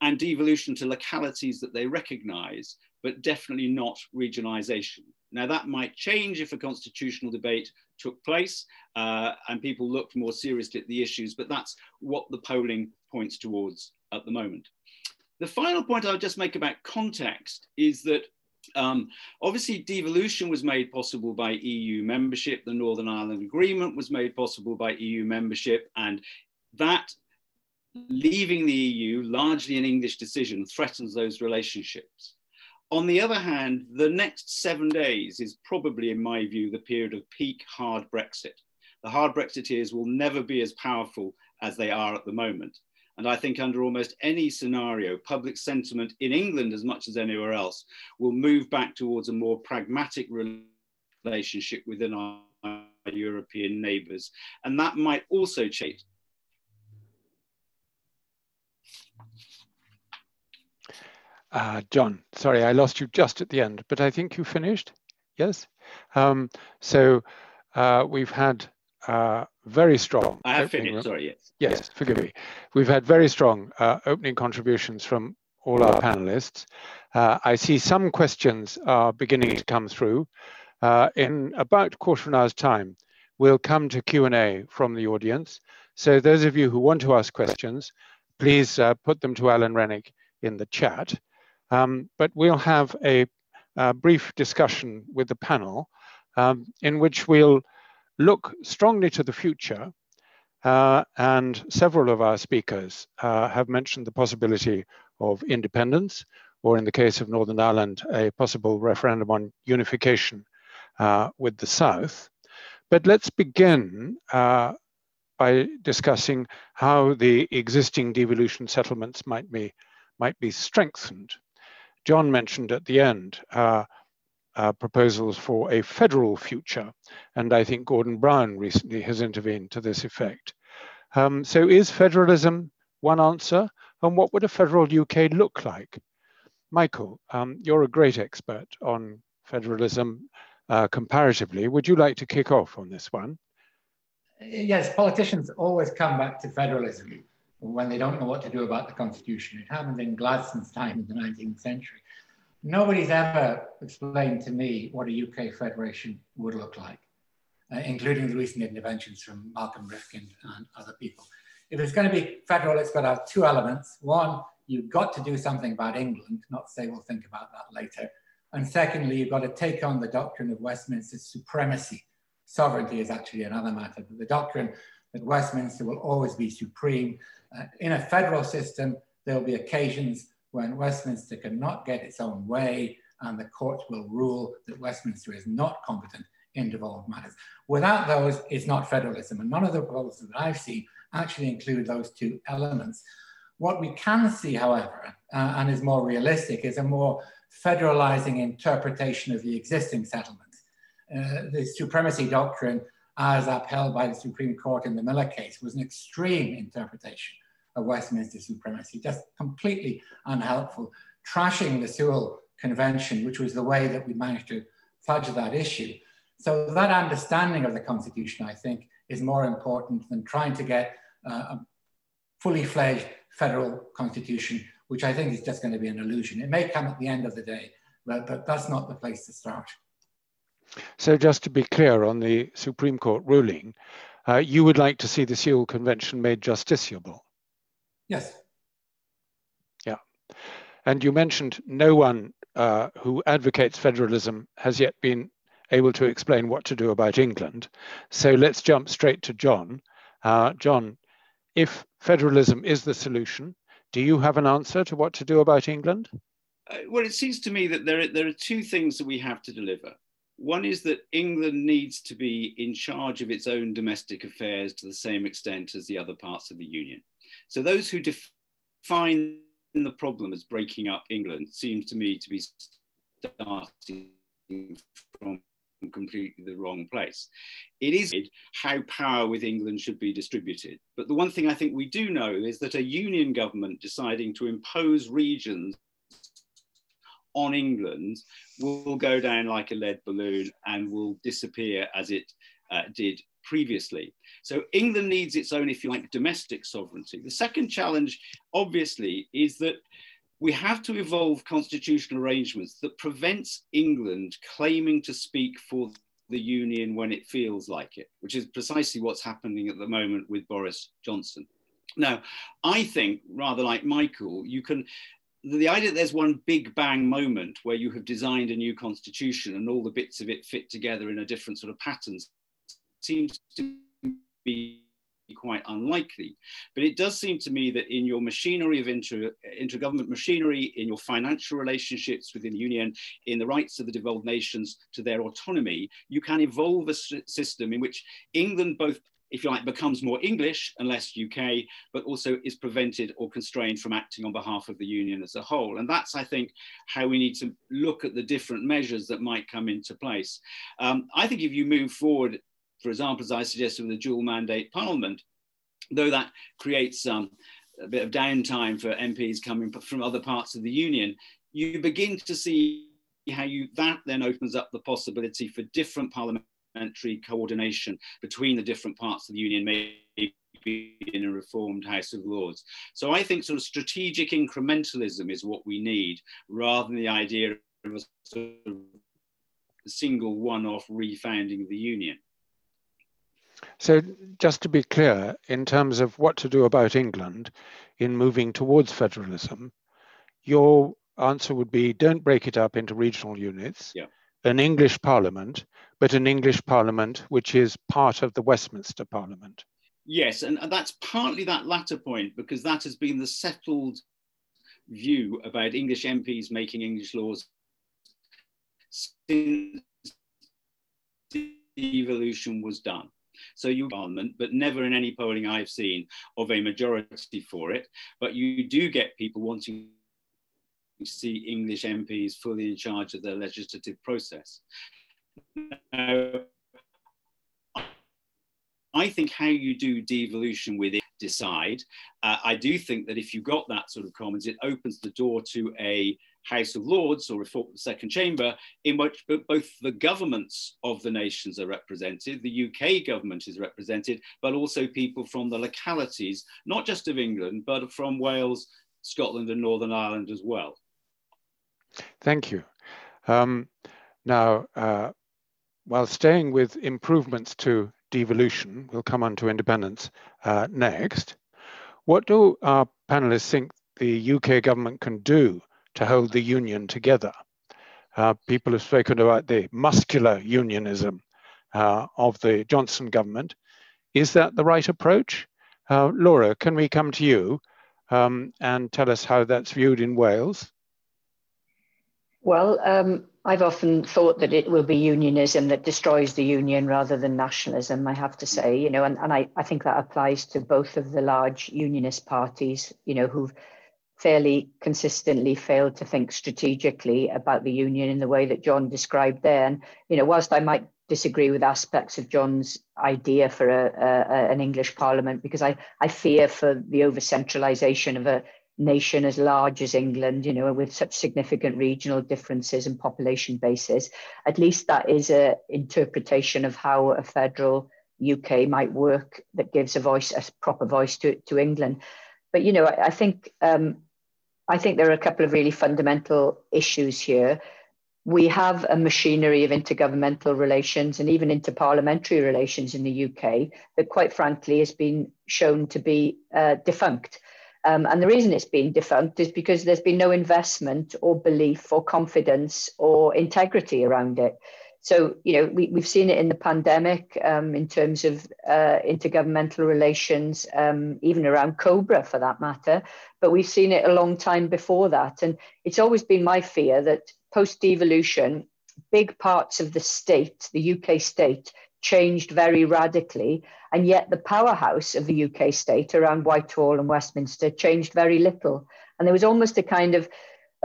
and devolution to localities that they recognise, but definitely not regionalisation. Now, that might change if a constitutional debate took place uh, and people looked more seriously at the issues, but that's what the polling points towards at the moment. The final point I'll just make about context is that um, obviously, devolution was made possible by EU membership. The Northern Ireland Agreement was made possible by EU membership, and that leaving the EU, largely an English decision, threatens those relationships. On the other hand, the next seven days is probably, in my view, the period of peak hard Brexit. The hard Brexiteers will never be as powerful as they are at the moment. And I think under almost any scenario, public sentiment in England, as much as anywhere else, will move back towards a more pragmatic relationship within our, European neighbours. And that might also change. Uh, John, sorry, I lost you just at the end, but I think you finished. Yes. Um, so uh, we've had uh, very strong. I have finished, sorry, yes. yes. Yes, forgive me. We've had very strong uh, opening contributions from all our panelists. Uh, I see some questions are beginning to come through. Uh, in about quarter of an hour's time, we'll come to Q&A from the audience. So those of you who want to ask questions, please uh, put them to Alan Renwick in the chat. Um, but we'll have a, a, brief discussion with the panel um, in which we'll look strongly to the future, uh, and several of our speakers uh, have mentioned the possibility of independence, or in the case of Northern Ireland, a possible referendum on unification uh, with the South. But let's begin uh, by discussing how the existing devolution settlements might be, might be strengthened. John mentioned at the end uh, proposals for a federal future. And I think Gordon Brown recently has intervened to this effect. Um, so is federalism one answer? And what would a federal UK look like? Michael, um, you're a great expert on federalism uh, comparatively. Would you like to kick off on this one? Yes, politicians always come back to federalism when they don't know what to do about the constitution. It happened in Gladstone's time in the 19th century. Nobody's ever explained to me what a UK federation would look like, uh, including the recent interventions from Malcolm Rifkind and other people. If it's going to be federal, it's got to have two elements. One, you've got to do something about England, not say we'll think about that later. And secondly, you've got to take on the doctrine of Westminster's supremacy. Sovereignty is actually another matter, but the doctrine that Westminster will always be supreme. Uh, in a federal system, there'll be occasions when Westminster cannot get its own way and the court will rule that Westminster is not competent in devolved matters. Without those, it's not federalism. And none of the proposals that I've seen actually include those two elements. What we can see, however, uh, and is more realistic, is a more federalizing interpretation of the existing settlements. Uh, the supremacy doctrine, as upheld by the Supreme Court in the Miller case, was an extreme interpretation of Westminster supremacy, just completely unhelpful, trashing the Sewell Convention, which was the way that we managed to fudge that issue. So that understanding of the Constitution, I think, is more important than trying to get uh, a fully fledged federal constitution, which I think is just going to be an illusion. It may come at the end of the day, but, but that's not the place to start. So just to be clear on the Supreme Court ruling, uh, you would like to see the Sewell Convention made justiciable? Yes. Yeah. And you mentioned no one uh, who advocates federalism has yet been able to explain what to do about England. So let's jump straight to John. Uh, John, if federalism is the solution, do you have an answer to what to do about England? Uh, well, it seems to me that there are, there are two things that we have to deliver. One is that England needs to be in charge of its own domestic affairs to the same extent as the other parts of the Union. So those who define the problem as breaking up England seems to me to be starting from completely the wrong place. It is how power with England should be distributed. But the one thing I think we do know is that a union government deciding to impose regions on England will go down like a lead balloon and will disappear as it uh, did previously. So England needs its own, if you like, domestic sovereignty. The second challenge, obviously, is that we have to evolve constitutional arrangements that prevents England claiming to speak for the union when it feels like it, which is precisely what's happening at the moment with Boris Johnson. Now, I think, rather like Michael, you can the idea that there's one big bang moment where you have designed a new constitution and all the bits of it fit together in a different sort of patterns seems to be quite unlikely. But it does seem to me that in your machinery of inter, intergovernment machinery, in your financial relationships within the Union, in the rights of the devolved nations to their autonomy, you can evolve a system in which England both if you like, becomes more English and less UK, but also is prevented or constrained from acting on behalf of the Union as a whole. And that's, I think, how we need to look at the different measures that might come into place. Um, I think if you move forward for example, as I suggested with the dual mandate parliament, though that creates um, a bit of downtime for MPs coming from other parts of the union, you begin to see how you that then opens up the possibility for different parliamentary coordination between the different parts of the union, maybe in a reformed House of Lords. So I think sort of strategic incrementalism is what we need, rather than the idea of a sort of single one-off refounding of the union. So, just to be clear, in terms of what to do about England in moving towards federalism, your answer would be don't break it up into regional units, yeah. an English parliament, but an English parliament which is part of the Westminster Parliament. Yes, and that's partly that latter point because that has been the settled view about English MPs making English laws since devolution was done. So you parliament, but never in any polling I've seen of a majority for it. But you do get people wanting to see English MPs fully in charge of the legislative process. Now, I think how you do devolution within decide. Uh, I do think that if you got that sort of commons, it opens the door to a House of Lords or second chamber, in which both the governments of the nations are represented, the UK government is represented, but also people from the localities, not just of England, but from Wales, Scotland, and Northern Ireland as well. Thank you. Um, now, uh, while staying with improvements to devolution, we'll come on to independence uh, next. What do our panelists think the UK government can do to hold the union together? Uh, people have spoken about the muscular unionism uh, of the Johnson government. Is that the right approach? Uh, Laura, can we come to you um, and tell us how that's viewed in Wales? Well, um, I've often thought that it will be unionism that destroys the union rather than nationalism, I have to say, you know, and, and I, I think that applies to both of the large unionist parties, you know, who've fairly consistently failed to think strategically about the union in the way that John described there. And, you know, whilst I might disagree with aspects of John's idea for a, a, an English parliament, because I, I fear for the over centralization of a nation as large as England, you know, with such significant regional differences and population bases, at least that is a interpretation of how a federal UK might work that gives a voice, a proper voice to, to England. But you know, I, I think um, I think there are a couple of really fundamental issues here. We have a machinery of intergovernmental relations and even interparliamentary relations in the UK that, quite frankly, has been shown to be uh, defunct. Um, and the reason it's been defunct is because there's been no investment or belief or confidence or integrity around it. So, you know, we, we've seen it in the pandemic um, in terms of uh, intergovernmental relations, um, even around COBRA for that matter. But we've seen it a long time before that. And it's always been my fear that post devolution, big parts of the state, the UK state, changed very radically. And yet the powerhouse of the UK state around Whitehall and Westminster changed very little. And there was almost a kind of,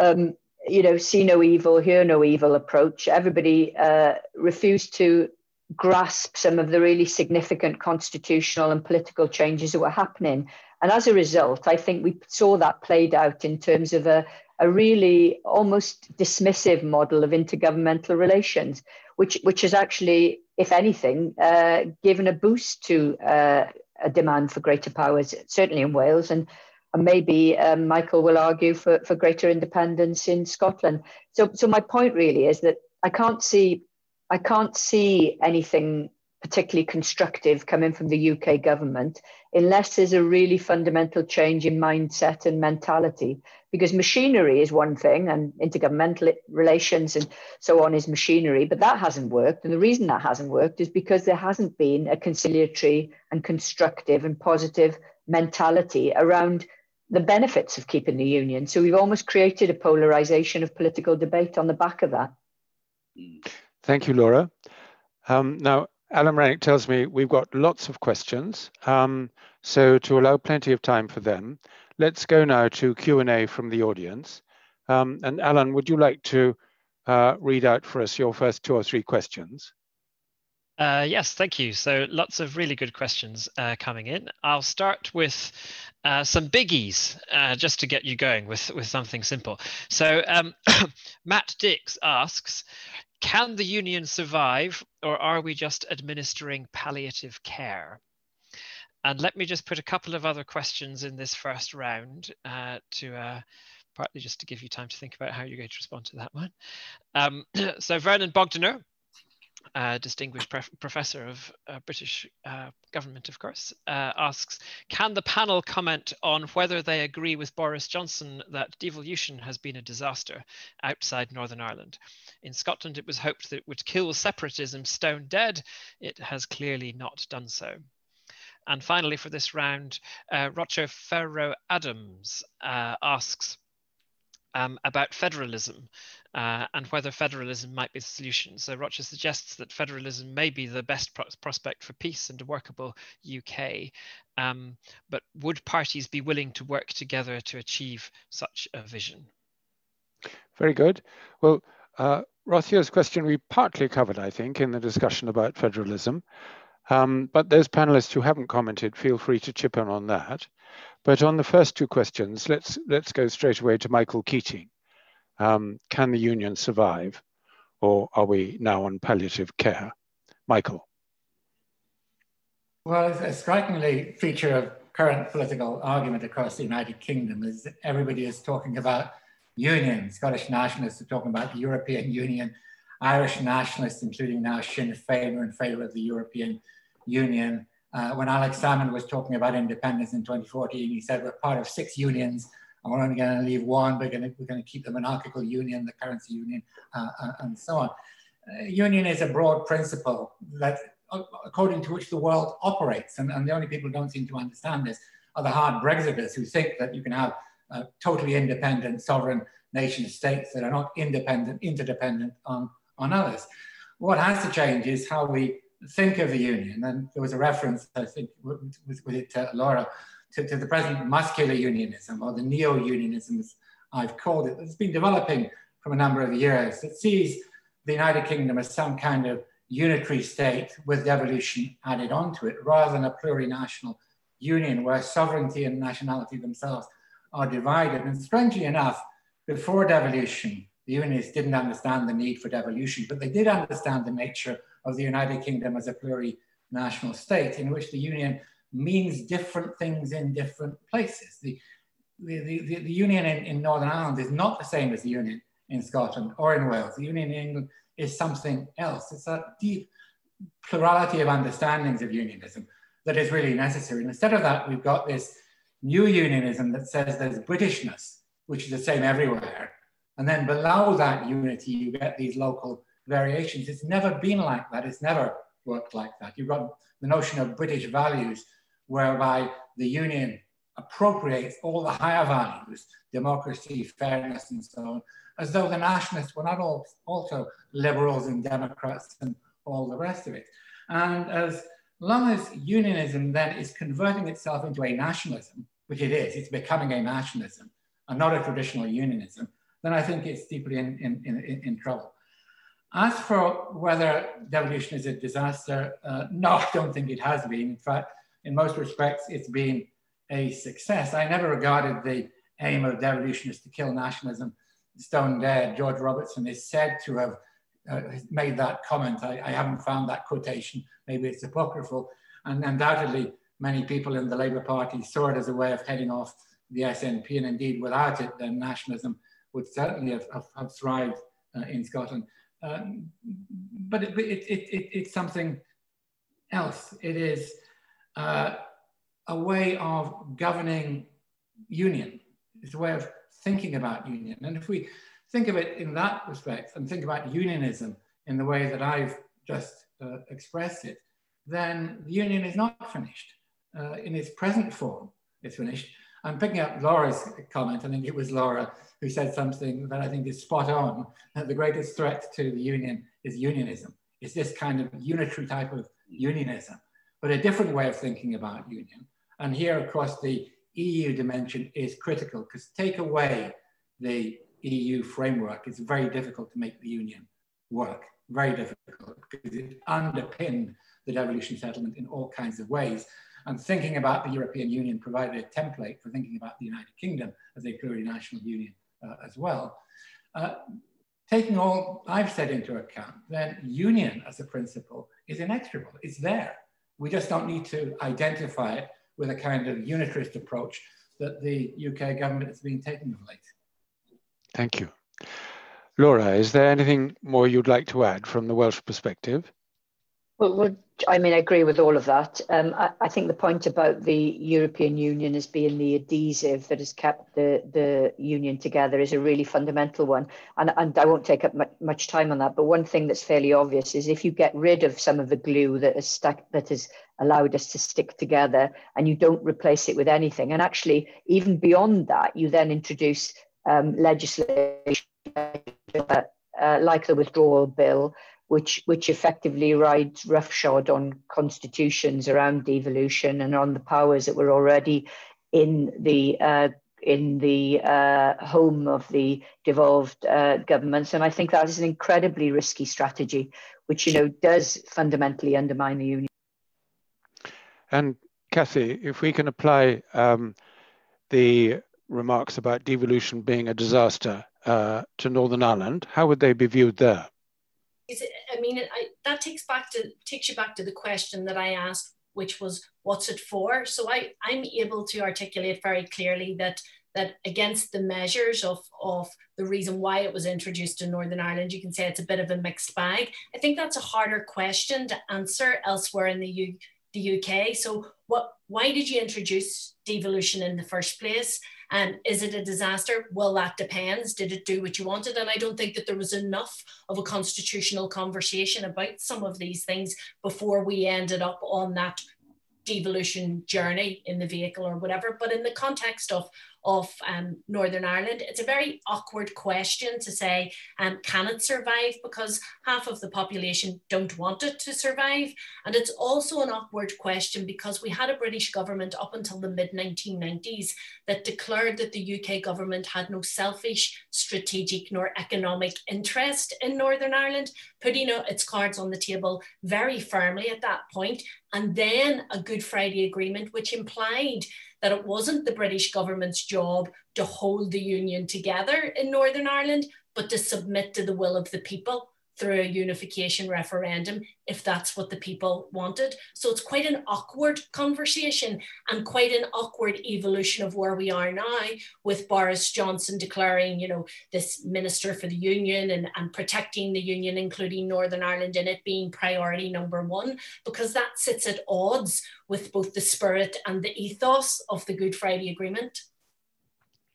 um, you know, see no evil, hear no evil approach. Everybody uh, refused to grasp some of the really significant constitutional and political changes that were happening. And as a result, I think we saw that played out in terms of a, a really almost dismissive model of intergovernmental relations, which, which has actually if anything, uh, given a boost to uh, a demand for greater powers, certainly in Wales, and, and maybe um, Michael will argue for, for greater independence in Scotland. So, so my point really is that I can't see, I can't see anything particularly constructive coming from the UK government unless there's a really fundamental change in mindset and mentality. Because machinery is one thing, and intergovernmental relations and so on is machinery, but that hasn't worked. And the reason that hasn't worked is because there hasn't been a conciliatory and constructive and positive mentality around the benefits of keeping the union. So we've almost created a polarization of political debate on the back of that. Thank you, Laura. Um, now, Alan Renwick tells me we've got lots of questions. Um, so to allow plenty of time for them, let's go now to Q&A from the audience. Um, and Alan, would you like to uh, read out for us your first two or three questions? Uh, yes, thank you. So lots of really good questions uh, coming in. I'll start with uh, some biggies uh, just to get you going with, with something simple. So um, Matt Dix asks, can the union survive or are we just administering palliative care? And let me just put a couple of other questions in this first round uh, to uh, partly just to give you time to think about how you're going to respond to that one. Um, so Vernon Bogdanor uh, distinguished professor of uh, British uh, government, of course, uh, asks, can the panel comment on whether they agree with Boris Johnson that devolution has been a disaster outside Northern Ireland? In Scotland, it was hoped that it would kill separatism stone dead. It has clearly not done so. And finally, for this round, uh, Roger Ferro Adams uh, asks, um, about federalism uh, and whether federalism might be the solution. So Roger suggests that federalism may be the best pro prospect for peace and a workable UK, um, but would parties be willing to work together to achieve such a vision? Very good. Well, uh, question we partly covered, I think, in the discussion about federalism. Um, but those panelists who haven't commented, feel free to chip in on that. But on the first two questions, let's let's go straight away to Michael Keating. Um, can the union survive, or are we now on palliative care? Michael. Well, a strikingly feature of current political argument across the United Kingdom is everybody is talking about Union. Scottish nationalists are talking about the European Union. Irish nationalists, including now Sinn Féin, are in favour of the European Union. Uh, when Alex Salmond was talking about independence in 2014, he said we're part of six unions and we're only going to leave one, we're going to, we're going to keep the monarchical union, the currency union, uh, uh and so on. Uh, union is a broad principle that, uh, according to which the world operates, and, and the only people who don't seem to understand this are the hard Brexiters who think that you can have totally independent sovereign nation states that are not independent, interdependent on, on others. What has to change is how we think of the union. And there was a reference, I think, with, with it, uh, Laura, to, to, the present muscular unionism or the neo-unionism, as I've called it. that's been developing from a number of years. that sees the United Kingdom as some kind of unitary state with devolution added onto it, rather than a plurinational union where sovereignty and nationality themselves are divided. And strangely enough, before devolution, the unionists didn't understand the need for devolution, but they did understand the nature of the United Kingdom as a plurinational state in which the union means different things in different places. The, the, the, the union in, in, Northern Ireland is not the same as the union in Scotland or in Wales. The union in England is something else. It's a deep plurality of understandings of unionism that is really necessary. And instead of that, we've got this new unionism that says there's Britishness, which is the same everywhere. And then below that unity, you get these local variations. It's never been like that. It's never worked like that. You've got the notion of British values, whereby the union appropriates all the higher values, democracy, fairness, and so on, as though the nationalists were not all, also liberals and Democrats and all the rest of it. And as long as unionism then is converting itself into a nationalism, which it is, it's becoming a nationalism and not a traditional unionism, then I think it's deeply in, in, in, in trouble. As for whether devolution is a disaster, uh, no, I don't think it has been. In fact, in most respects, it's been a success. I never regarded the aim of devolution as to kill nationalism stone dead. George Robertson is said to have uh, made that comment. I, I, haven't found that quotation. Maybe it's apocryphal. And undoubtedly, many people in the Labour Party saw it as a way of heading off the SNP. And indeed, without it, then nationalism would certainly have, have, have thrived uh, in Scotland. Um, but it, it, it, it's something else. It is uh, a way of governing union. It's a way of thinking about union. And if we think of it in that respect and think about unionism in the way that I've just uh, expressed it, then the union is not finished. Uh, in its present form, it's finished. I'm picking up Laura's comment. I think it was Laura who said something that I think is spot on. That the greatest threat to the union is unionism. It's this kind of unitary type of unionism, but a different way of thinking about union. And here, of course, the EU dimension is critical because take away the EU framework, it's very difficult to make the union work. Very difficult because it underpinned the devolution settlement in all kinds of ways. And thinking about the European Union provided a template for thinking about the United Kingdom as a plurinational union uh, as well. Uh, taking all I've said into account, then union as a principle is inexorable. It's there. We just don't need to identify it with a kind of unitarist approach that the UK government has been taking of late. Thank you. Laura, is there anything more you'd like to add from the Welsh perspective? Well, well I mean, I agree with all of that. Um, I, I, think the point about the European Union as being the adhesive that has kept the, the union together is a really fundamental one. And, and I won't take up much time on that. But one thing that's fairly obvious is if you get rid of some of the glue that has stuck, that has allowed us to stick together, and you don't replace it with anything, and actually even beyond that, you then introduce um, legislation uh, like the withdrawal bill which which effectively rides roughshod on constitutions around devolution and on the powers that were already in the uh, in the uh, home of the devolved uh, governments. And I think that is an incredibly risky strategy, which you know does fundamentally undermine the union. And Cathy, if we can apply um, the remarks about devolution being a disaster uh, to Northern Ireland, how would they be viewed there? Is it, I mean, I, that takes back to takes you back to the question that I asked, which was, what's it for? So I, I'm able to articulate very clearly that that against the measures of, of the reason why it was introduced in Northern Ireland, you can say it's a bit of a mixed bag. I think that's a harder question to answer elsewhere in the, U, the UK. So what, why did you introduce devolution in the first place? And is it a disaster? Well, that depends. Did it do what you wanted? And I don't think that there was enough of a constitutional conversation about some of these things before we ended up on that devolution journey in the vehicle or whatever. But in the context of of um, Northern Ireland, it's a very awkward question to say, um, can it survive? Because half of the population don't want it to survive. And it's also an awkward question because we had a British government up until the mid 1990s that declared that the UK government had no selfish, strategic, nor economic interest in Northern Ireland, putting its cards on the table very firmly at that point. And then a Good Friday Agreement, which implied that it wasn't the British government's job to hold the union together in Northern Ireland, but to submit to the will of the people through a unification referendum if that's what the people wanted. So it's quite an awkward conversation and quite an awkward evolution of where we are now with Boris Johnson declaring, you know, this minister for the union and, and protecting the union, including Northern Ireland in it being priority number one, because that sits at odds with both the spirit and the ethos of the Good Friday Agreement.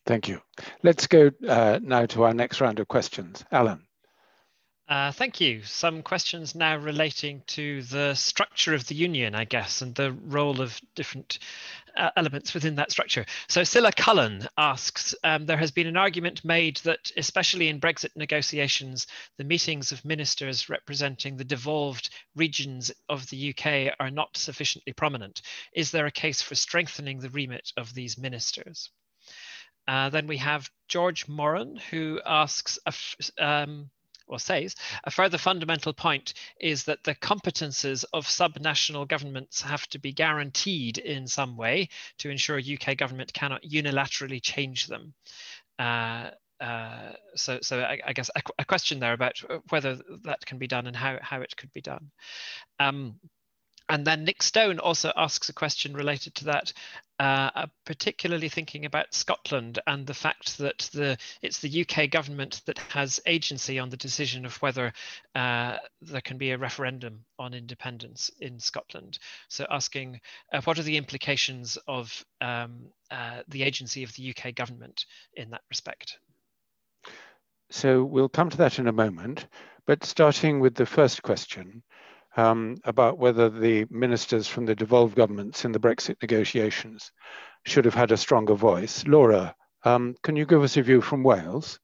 Thank you. Let's go uh, now to our next round of questions. Alan. Uh, thank you. Some questions now relating to the structure of the union, I guess, and the role of different uh, elements within that structure. So Silla Cullen asks, um, there has been an argument made that, especially in Brexit negotiations, the meetings of ministers representing the devolved regions of the UK are not sufficiently prominent. Is there a case for strengthening the remit of these ministers? Uh, then we have George Moran, who asks, um, or says, a further fundamental point is that the competences of subnational governments have to be guaranteed in some way to ensure UK government cannot unilaterally change them. Uh, uh, so, so I, I guess a, a, question there about whether that can be done and how, how it could be done. Um, and then Nick Stone also asks a question related to that, uh, uh, particularly thinking about Scotland and the fact that the it's the UK government that has agency on the decision of whether uh, there can be a referendum on independence in Scotland. So asking uh, what are the implications of um, uh, the agency of the UK government in that respect? So we'll come to that in a moment, but starting with the first question, um, about whether the ministers from the devolved governments in the Brexit negotiations should have had a stronger voice. Laura, um, can you give us a view from Wales?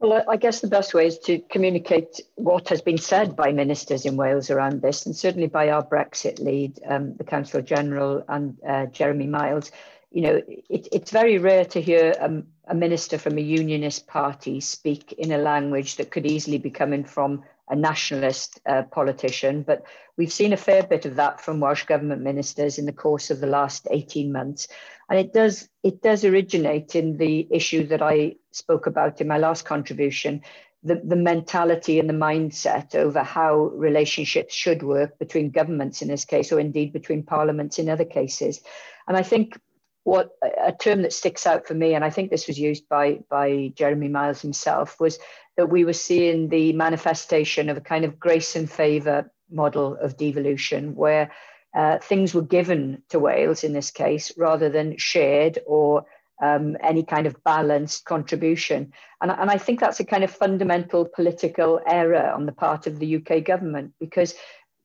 Well, I guess the best way is to communicate what has been said by ministers in Wales around this, and certainly by our Brexit lead, um, the Counsellor General and uh, Jeremy Miles. You know, it, it's very rare to hear um, a minister from a unionist party speak in a language that could easily be coming from a nationalist uh, politician, but we've seen a fair bit of that from Welsh government ministers in the course of the last 18 months. And it does, it does originate in the issue that I spoke about in my last contribution, the, the mentality and the mindset over how relationships should work between governments in this case, or indeed between parliaments in other cases. And I think what a term that sticks out for me, and I think this was used by by Jeremy Miles himself, was that we were seeing the manifestation of a kind of grace and favour model of devolution, where uh, things were given to Wales in this case rather than shared or um, any kind of balanced contribution. And, and I think that's a kind of fundamental political error on the part of the UK government because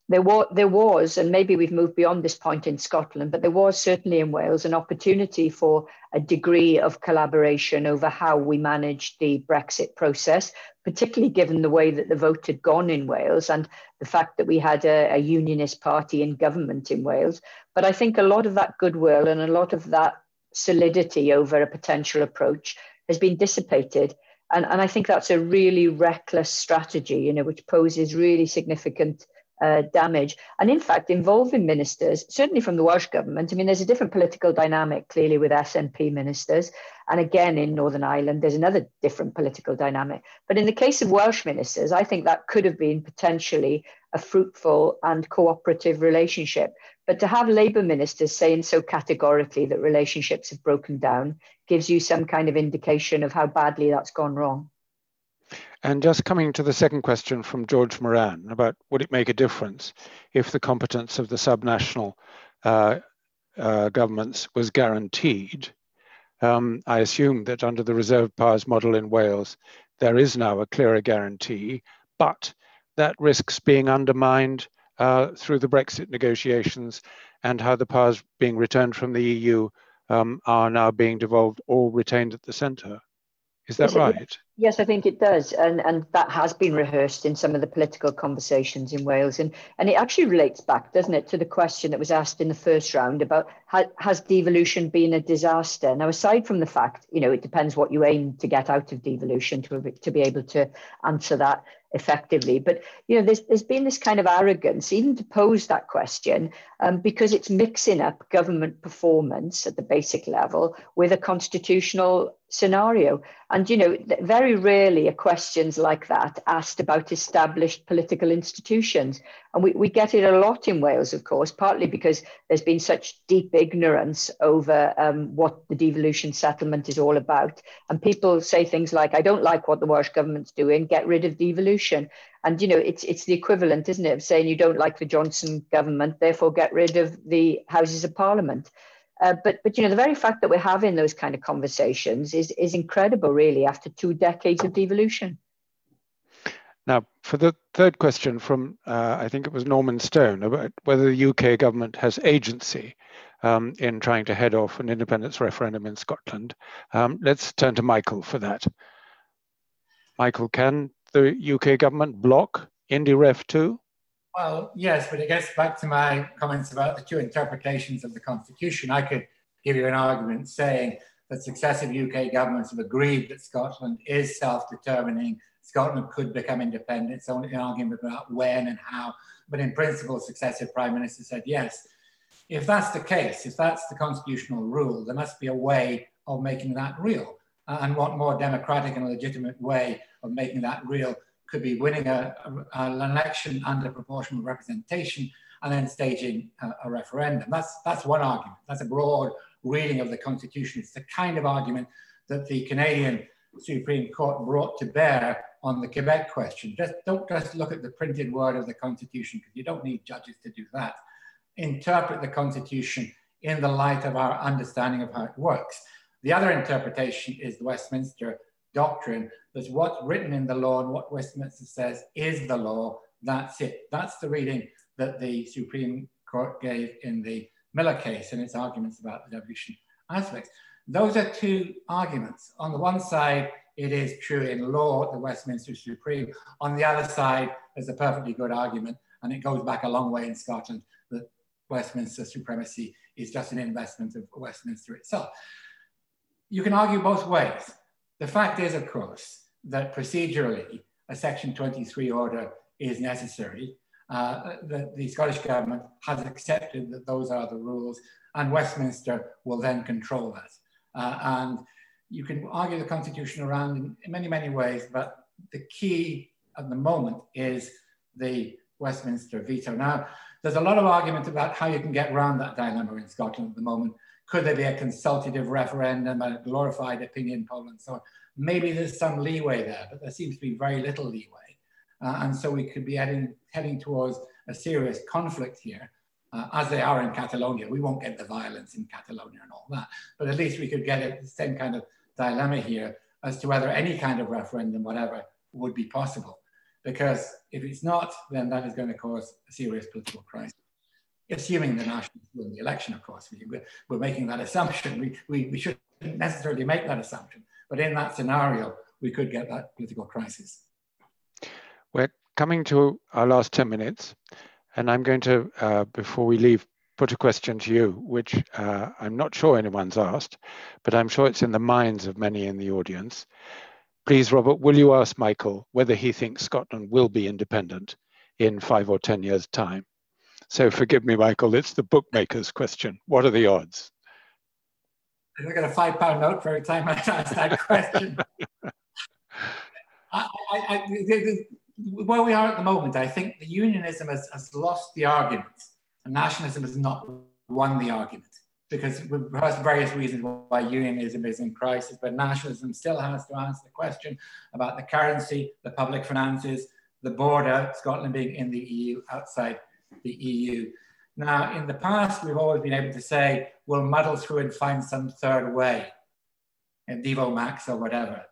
there was, there was, and maybe we've moved beyond this point in Scotland, but there was certainly in Wales an opportunity for a degree of collaboration over how we managed the Brexit process, particularly given the way that the vote had gone in Wales and the fact that we had a, a unionist party in government in Wales. But I think a lot of that goodwill and a lot of that solidity over a potential approach has been dissipated. And, and I think that's a really reckless strategy, you know, which poses really significant uh, damage. And in fact, involving ministers, certainly from the Welsh government, I mean, there's a different political dynamic clearly with SNP ministers. And again, in Northern Ireland, there's another different political dynamic. But in the case of Welsh ministers, I think that could have been potentially a fruitful and cooperative relationship. But to have Labour ministers saying so categorically that relationships have broken down gives you some kind of indication of how badly that's gone wrong. And just coming to the second question from George Moran about would it make a difference if the competence of the subnational uh, uh, governments was guaranteed? Um, I assume that under the reserve powers model in Wales, there is now a clearer guarantee, but that risks being undermined uh, through the Brexit negotiations and how the powers being returned from the EU um, are now being devolved or retained at the centre. Is that right? Yes, I think it does, and and that has been rehearsed in some of the political conversations in Wales, and and it actually relates back, doesn't it, to the question that was asked in the first round about ha, has devolution been a disaster? Now, aside from the fact, you know, it depends what you aim to get out of devolution to to be able to answer that effectively. But you know, there's there's been this kind of arrogance even to pose that question um, because it's mixing up government performance at the basic level with a constitutional scenario. And you know, very rarely are questions like that asked about established political institutions. And we, we get it a lot in Wales, of course, partly because there's been such deep ignorance over um, what the devolution settlement is all about. And people say things like, I don't like what the Welsh government's doing, get rid of devolution. And, you know, it's, it's the equivalent, isn't it, of saying you don't like the Johnson government, therefore get rid of the Houses of Parliament. Uh, but but you know the very fact that we're having those kind of conversations is is incredible really after two decades of devolution now, for the third question from, uh, I think it was Norman Stone, about whether the UK government has agency um, in trying to head off an independence referendum in Scotland. Um, let's turn to Michael for that. Michael, can the UK government block IndyRef 2? Well, yes, but it gets back to my comments about the two interpretations of the Constitution. I could give you an argument saying that successive UK governments have agreed that Scotland is self determining Scotland could become independent. It's only an argument about when and how. But in principle, successive prime ministers said yes. If that's the case, if that's the constitutional rule, there must be a way of making that real. Uh, and what more democratic and legitimate way of making that real could be winning a, a, an election under proportional representation and then staging a, a, referendum. That's, that's one argument. That's a broad reading of the Constitution. It's the kind of argument that the Canadian Supreme Court brought to bear on the Quebec question. Just don't just look at the printed word of the Constitution because you don't need judges to do that. Interpret the Constitution in the light of our understanding of how it works. The other interpretation is the Westminster doctrine that what's written in the law and what Westminster says is the law. That's it. That's the reading that the Supreme Court gave in the Miller case and its arguments about the devolution aspects. Those are two arguments. On the one side, it is true in law, the Westminster Supreme. On the other side, there's a perfectly good argument, and it goes back a long way in Scotland, that Westminster supremacy is just an investment of Westminster itself. You can argue both ways. The fact is, of course, that procedurally, a Section 23 order is necessary. Uh, the, the Scottish Government has accepted that those are the rules, and Westminster will then control that. Uh, and you can argue the Constitution around in many, many ways, but the key at the moment is the Westminster veto. Now, there's a lot of argument about how you can get around that dilemma in Scotland at the moment. Could there be a consultative referendum, a glorified opinion poll, and so on? Maybe there's some leeway there, but there seems to be very little leeway. Uh, and so we could be heading, heading towards a serious conflict here uh, as they are in Catalonia. We won't get the violence in Catalonia and all that, but at least we could get the same kind of dilemma here as to whether any kind of referendum, whatever, would be possible. Because if it's not, then that is going to cause a serious political crisis. Assuming the Nationals win the election, of course, we, are making that assumption. We, we, we shouldn't necessarily make that assumption. But in that scenario, we could get that political crisis. We're coming to our last 10 minutes. And I'm going to, uh, before we leave, put a question to you, which uh, I'm not sure anyone's asked, but I'm sure it's in the minds of many in the audience. Please, Robert, will you ask Michael whether he thinks Scotland will be independent in five or 10 years' time? So forgive me, Michael, it's the bookmaker's question. What are the odds? I got a five pound note for every time I ask that question. I, I, I, where we are at the moment, I think the unionism has, has lost the argument and nationalism has not won the argument because has various reasons why unionism is in crisis, but nationalism still has to answer the question about the currency, the public finances, the border, Scotland being in the EU, outside the EU. Now, in the past, we've always been able to say, we'll muddle through and find some third way, and Devo Max or whatever.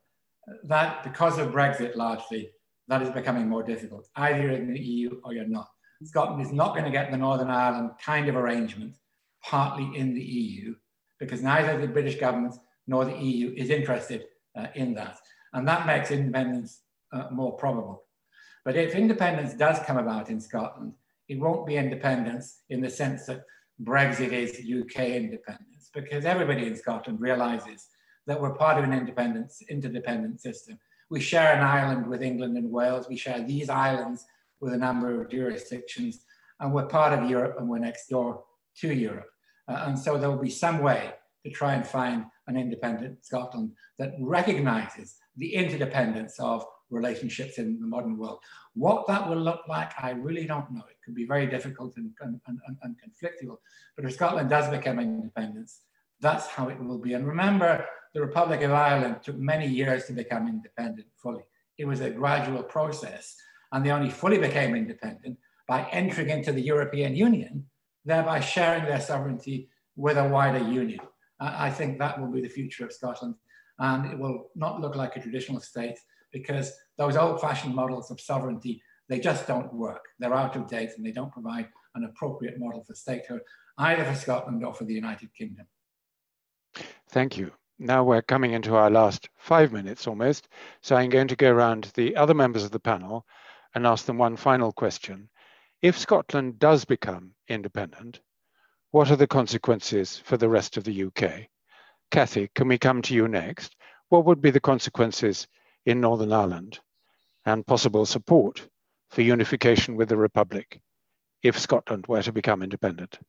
That, because of Brexit largely, that is becoming more difficult. Either you're in the EU or you're not. Scotland is not going to get the Northern Ireland kind of arrangement, partly in the EU, because neither the British government nor the EU is interested uh, in that. And that makes independence uh, more probable. But if independence does come about in Scotland, it won't be independence in the sense that Brexit is UK independence, because everybody in Scotland realizes that we're part of an independence, interdependent system. We share an island with England and Wales. We share these islands with a number of jurisdictions, and we're part of Europe and we're next door to Europe. Uh, and so there will be some way to try and find an independent Scotland that recognizes the interdependence of relationships in the modern world. What that will look like, I really don't know. It could be very difficult and, and, and, and conflictual. But if Scotland does become independent, that's how it will be. And remember, the Republic of Ireland took many years to become independent fully. It was a gradual process. And they only fully became independent by entering into the European Union, thereby sharing their sovereignty with a wider union. I think that will be the future of Scotland. And it will not look like a traditional state because those old fashioned models of sovereignty, they just don't work. They're out of date and they don't provide an appropriate model for statehood, either for Scotland or for the United Kingdom. Thank you. Now we're coming into our last five minutes almost. So I'm going to go around the other members of the panel and ask them one final question. If Scotland does become independent, what are the consequences for the rest of the UK? Cathy, can we come to you next? What would be the consequences in Northern Ireland and possible support for unification with the Republic if Scotland were to become independent?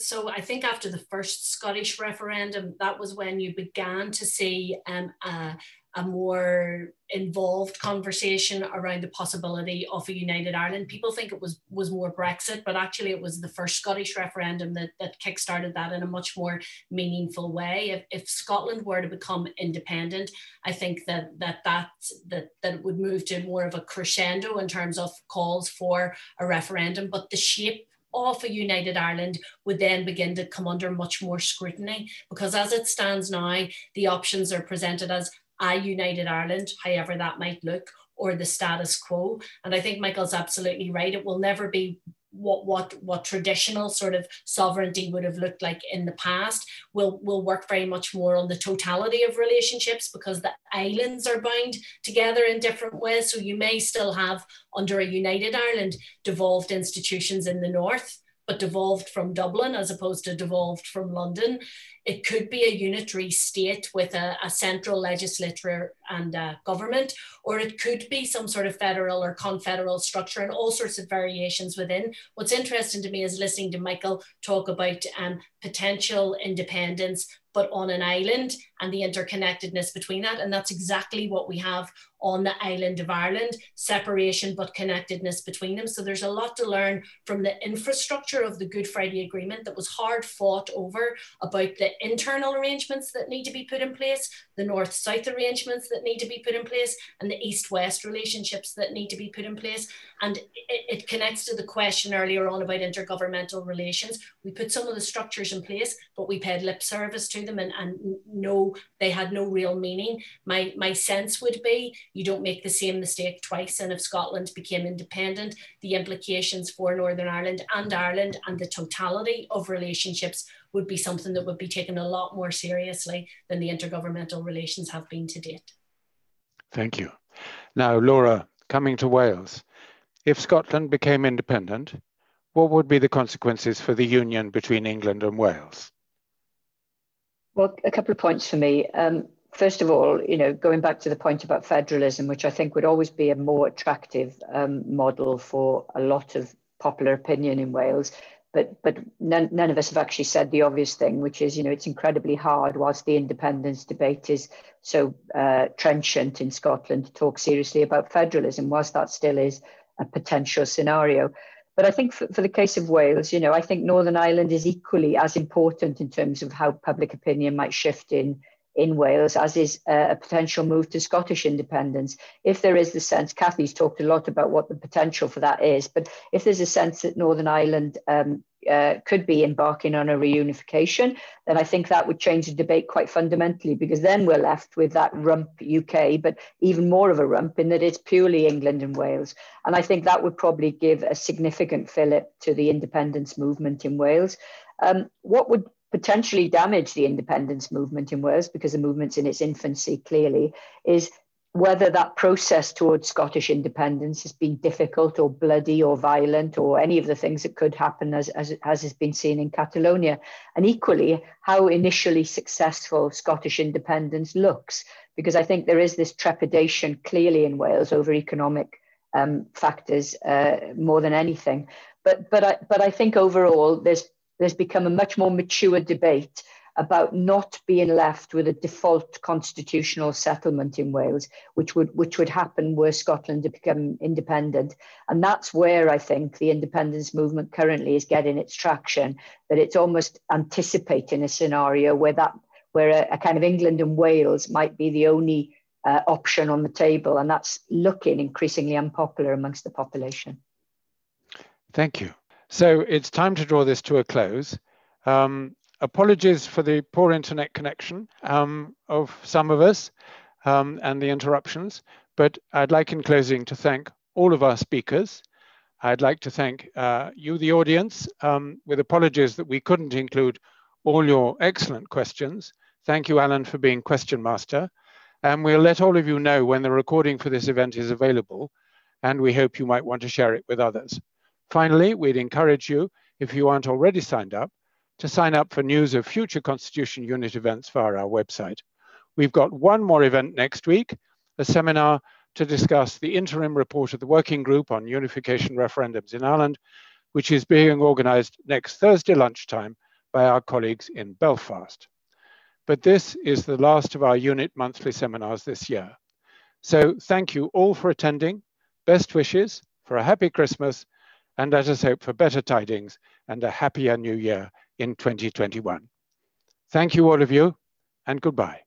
So I think after the first Scottish referendum, that was when you began to see um, a, a more involved conversation around the possibility of a united Ireland. People think it was was more Brexit, but actually it was the first Scottish referendum that that kickstarted that in a much more meaningful way. If, if Scotland were to become independent, I think that that that that that it would move to more of a crescendo in terms of calls for a referendum. But the shape of a united Ireland would then begin to come under much more scrutiny because as it stands now, the options are presented as a united Ireland, however that might look, or the status quo. And I think Michael's absolutely right. It will never be what what what traditional sort of sovereignty would have looked like in the past will will work very much more on the totality of relationships because the islands are bound together in different ways so you may still have under a united ireland devolved institutions in the north but devolved from Dublin as opposed to devolved from London. It could be a unitary state with a, a central legislature and government, or it could be some sort of federal or confederal structure and all sorts of variations within. What's interesting to me is listening to Michael talk about um, potential independence, but on an island and the interconnectedness between that. And that's exactly what we have on the island of Ireland separation, but connectedness between them. So there's a lot to learn from the infrastructure of the Good Friday Agreement that was hard fought over about the internal arrangements that need to be put in place, the north south arrangements that need to be put in place, and the east west relationships that need to be put in place. And it, it connects to the question earlier on about intergovernmental relations. We put some of the structures in place, but we paid lip service to them and, and no, they had no real meaning. My, my sense would be you don't make the same mistake twice. And if Scotland became independent, the implications for Northern Ireland and Ireland and the totality of relationships would be something that would be taken a lot more seriously than the intergovernmental relations have been to date. Thank you. Now, Laura, coming to Wales, if Scotland became independent, what would be the consequences for the union between England and Wales? Well, a couple of points for me. Um, first of all, you know, going back to the point about federalism, which I think would always be a more attractive um, model for a lot of popular opinion in Wales, but but none, none of us have actually said the obvious thing, which is you know it's incredibly hard whilst the independence debate is so uh, trenchant in Scotland to talk seriously about federalism, whilst that still is a potential scenario. But I think for, for the case of Wales, you know, I think Northern Ireland is equally as important in terms of how public opinion might shift in in Wales, as is a potential move to Scottish independence. If there is the sense, Cathy's talked a lot about what the potential for that is, but if there's a sense that Northern Ireland um, uh, could be embarking on a reunification, then I think that would change the debate quite fundamentally because then we're left with that rump UK, but even more of a rump in that it's purely England and Wales. And I think that would probably give a significant fillip to the independence movement in Wales. Um, what would potentially damage the independence movement in Wales because the movement's in its infancy clearly is whether that process towards Scottish independence has been difficult or bloody or violent or any of the things that could happen as, as, as has been seen in Catalonia. And equally, how initially successful Scottish independence looks, because I think there is this trepidation clearly in Wales over economic um, factors uh, more than anything. But, but, I, but I think overall, there's there's become a much more mature debate about not being left with a default constitutional settlement in Wales, which would which would happen were Scotland to become independent. And that's where I think the independence movement currently is getting its traction, that it's almost anticipating a scenario where that where a, a kind of England and Wales might be the only uh, option on the table, and that's looking increasingly unpopular amongst the population. Thank you. So it's time to draw this to a close. Um, apologies for the poor internet connection um, of some of us um, and the interruptions, but I'd like in closing to thank all of our speakers. I'd like to thank uh, you, the audience, um, with apologies that we couldn't include all your excellent questions. Thank you, Alan, for being question master. And we'll let all of you know when the recording for this event is available, and we hope you might want to share it with others. Finally, we'd encourage you, if you aren't already signed up, to sign up for news of future Constitution Unit events via our website. We've got one more event next week, a seminar to discuss the interim report of the Working Group on Unification Referendums in Ireland, which is being organised next Thursday lunchtime by our colleagues in Belfast. But this is the last of our unit monthly seminars this year. So thank you all for attending. Best wishes for a happy Christmas and let us hope for better tidings and a happier new year in 2021. Thank you all of you and goodbye.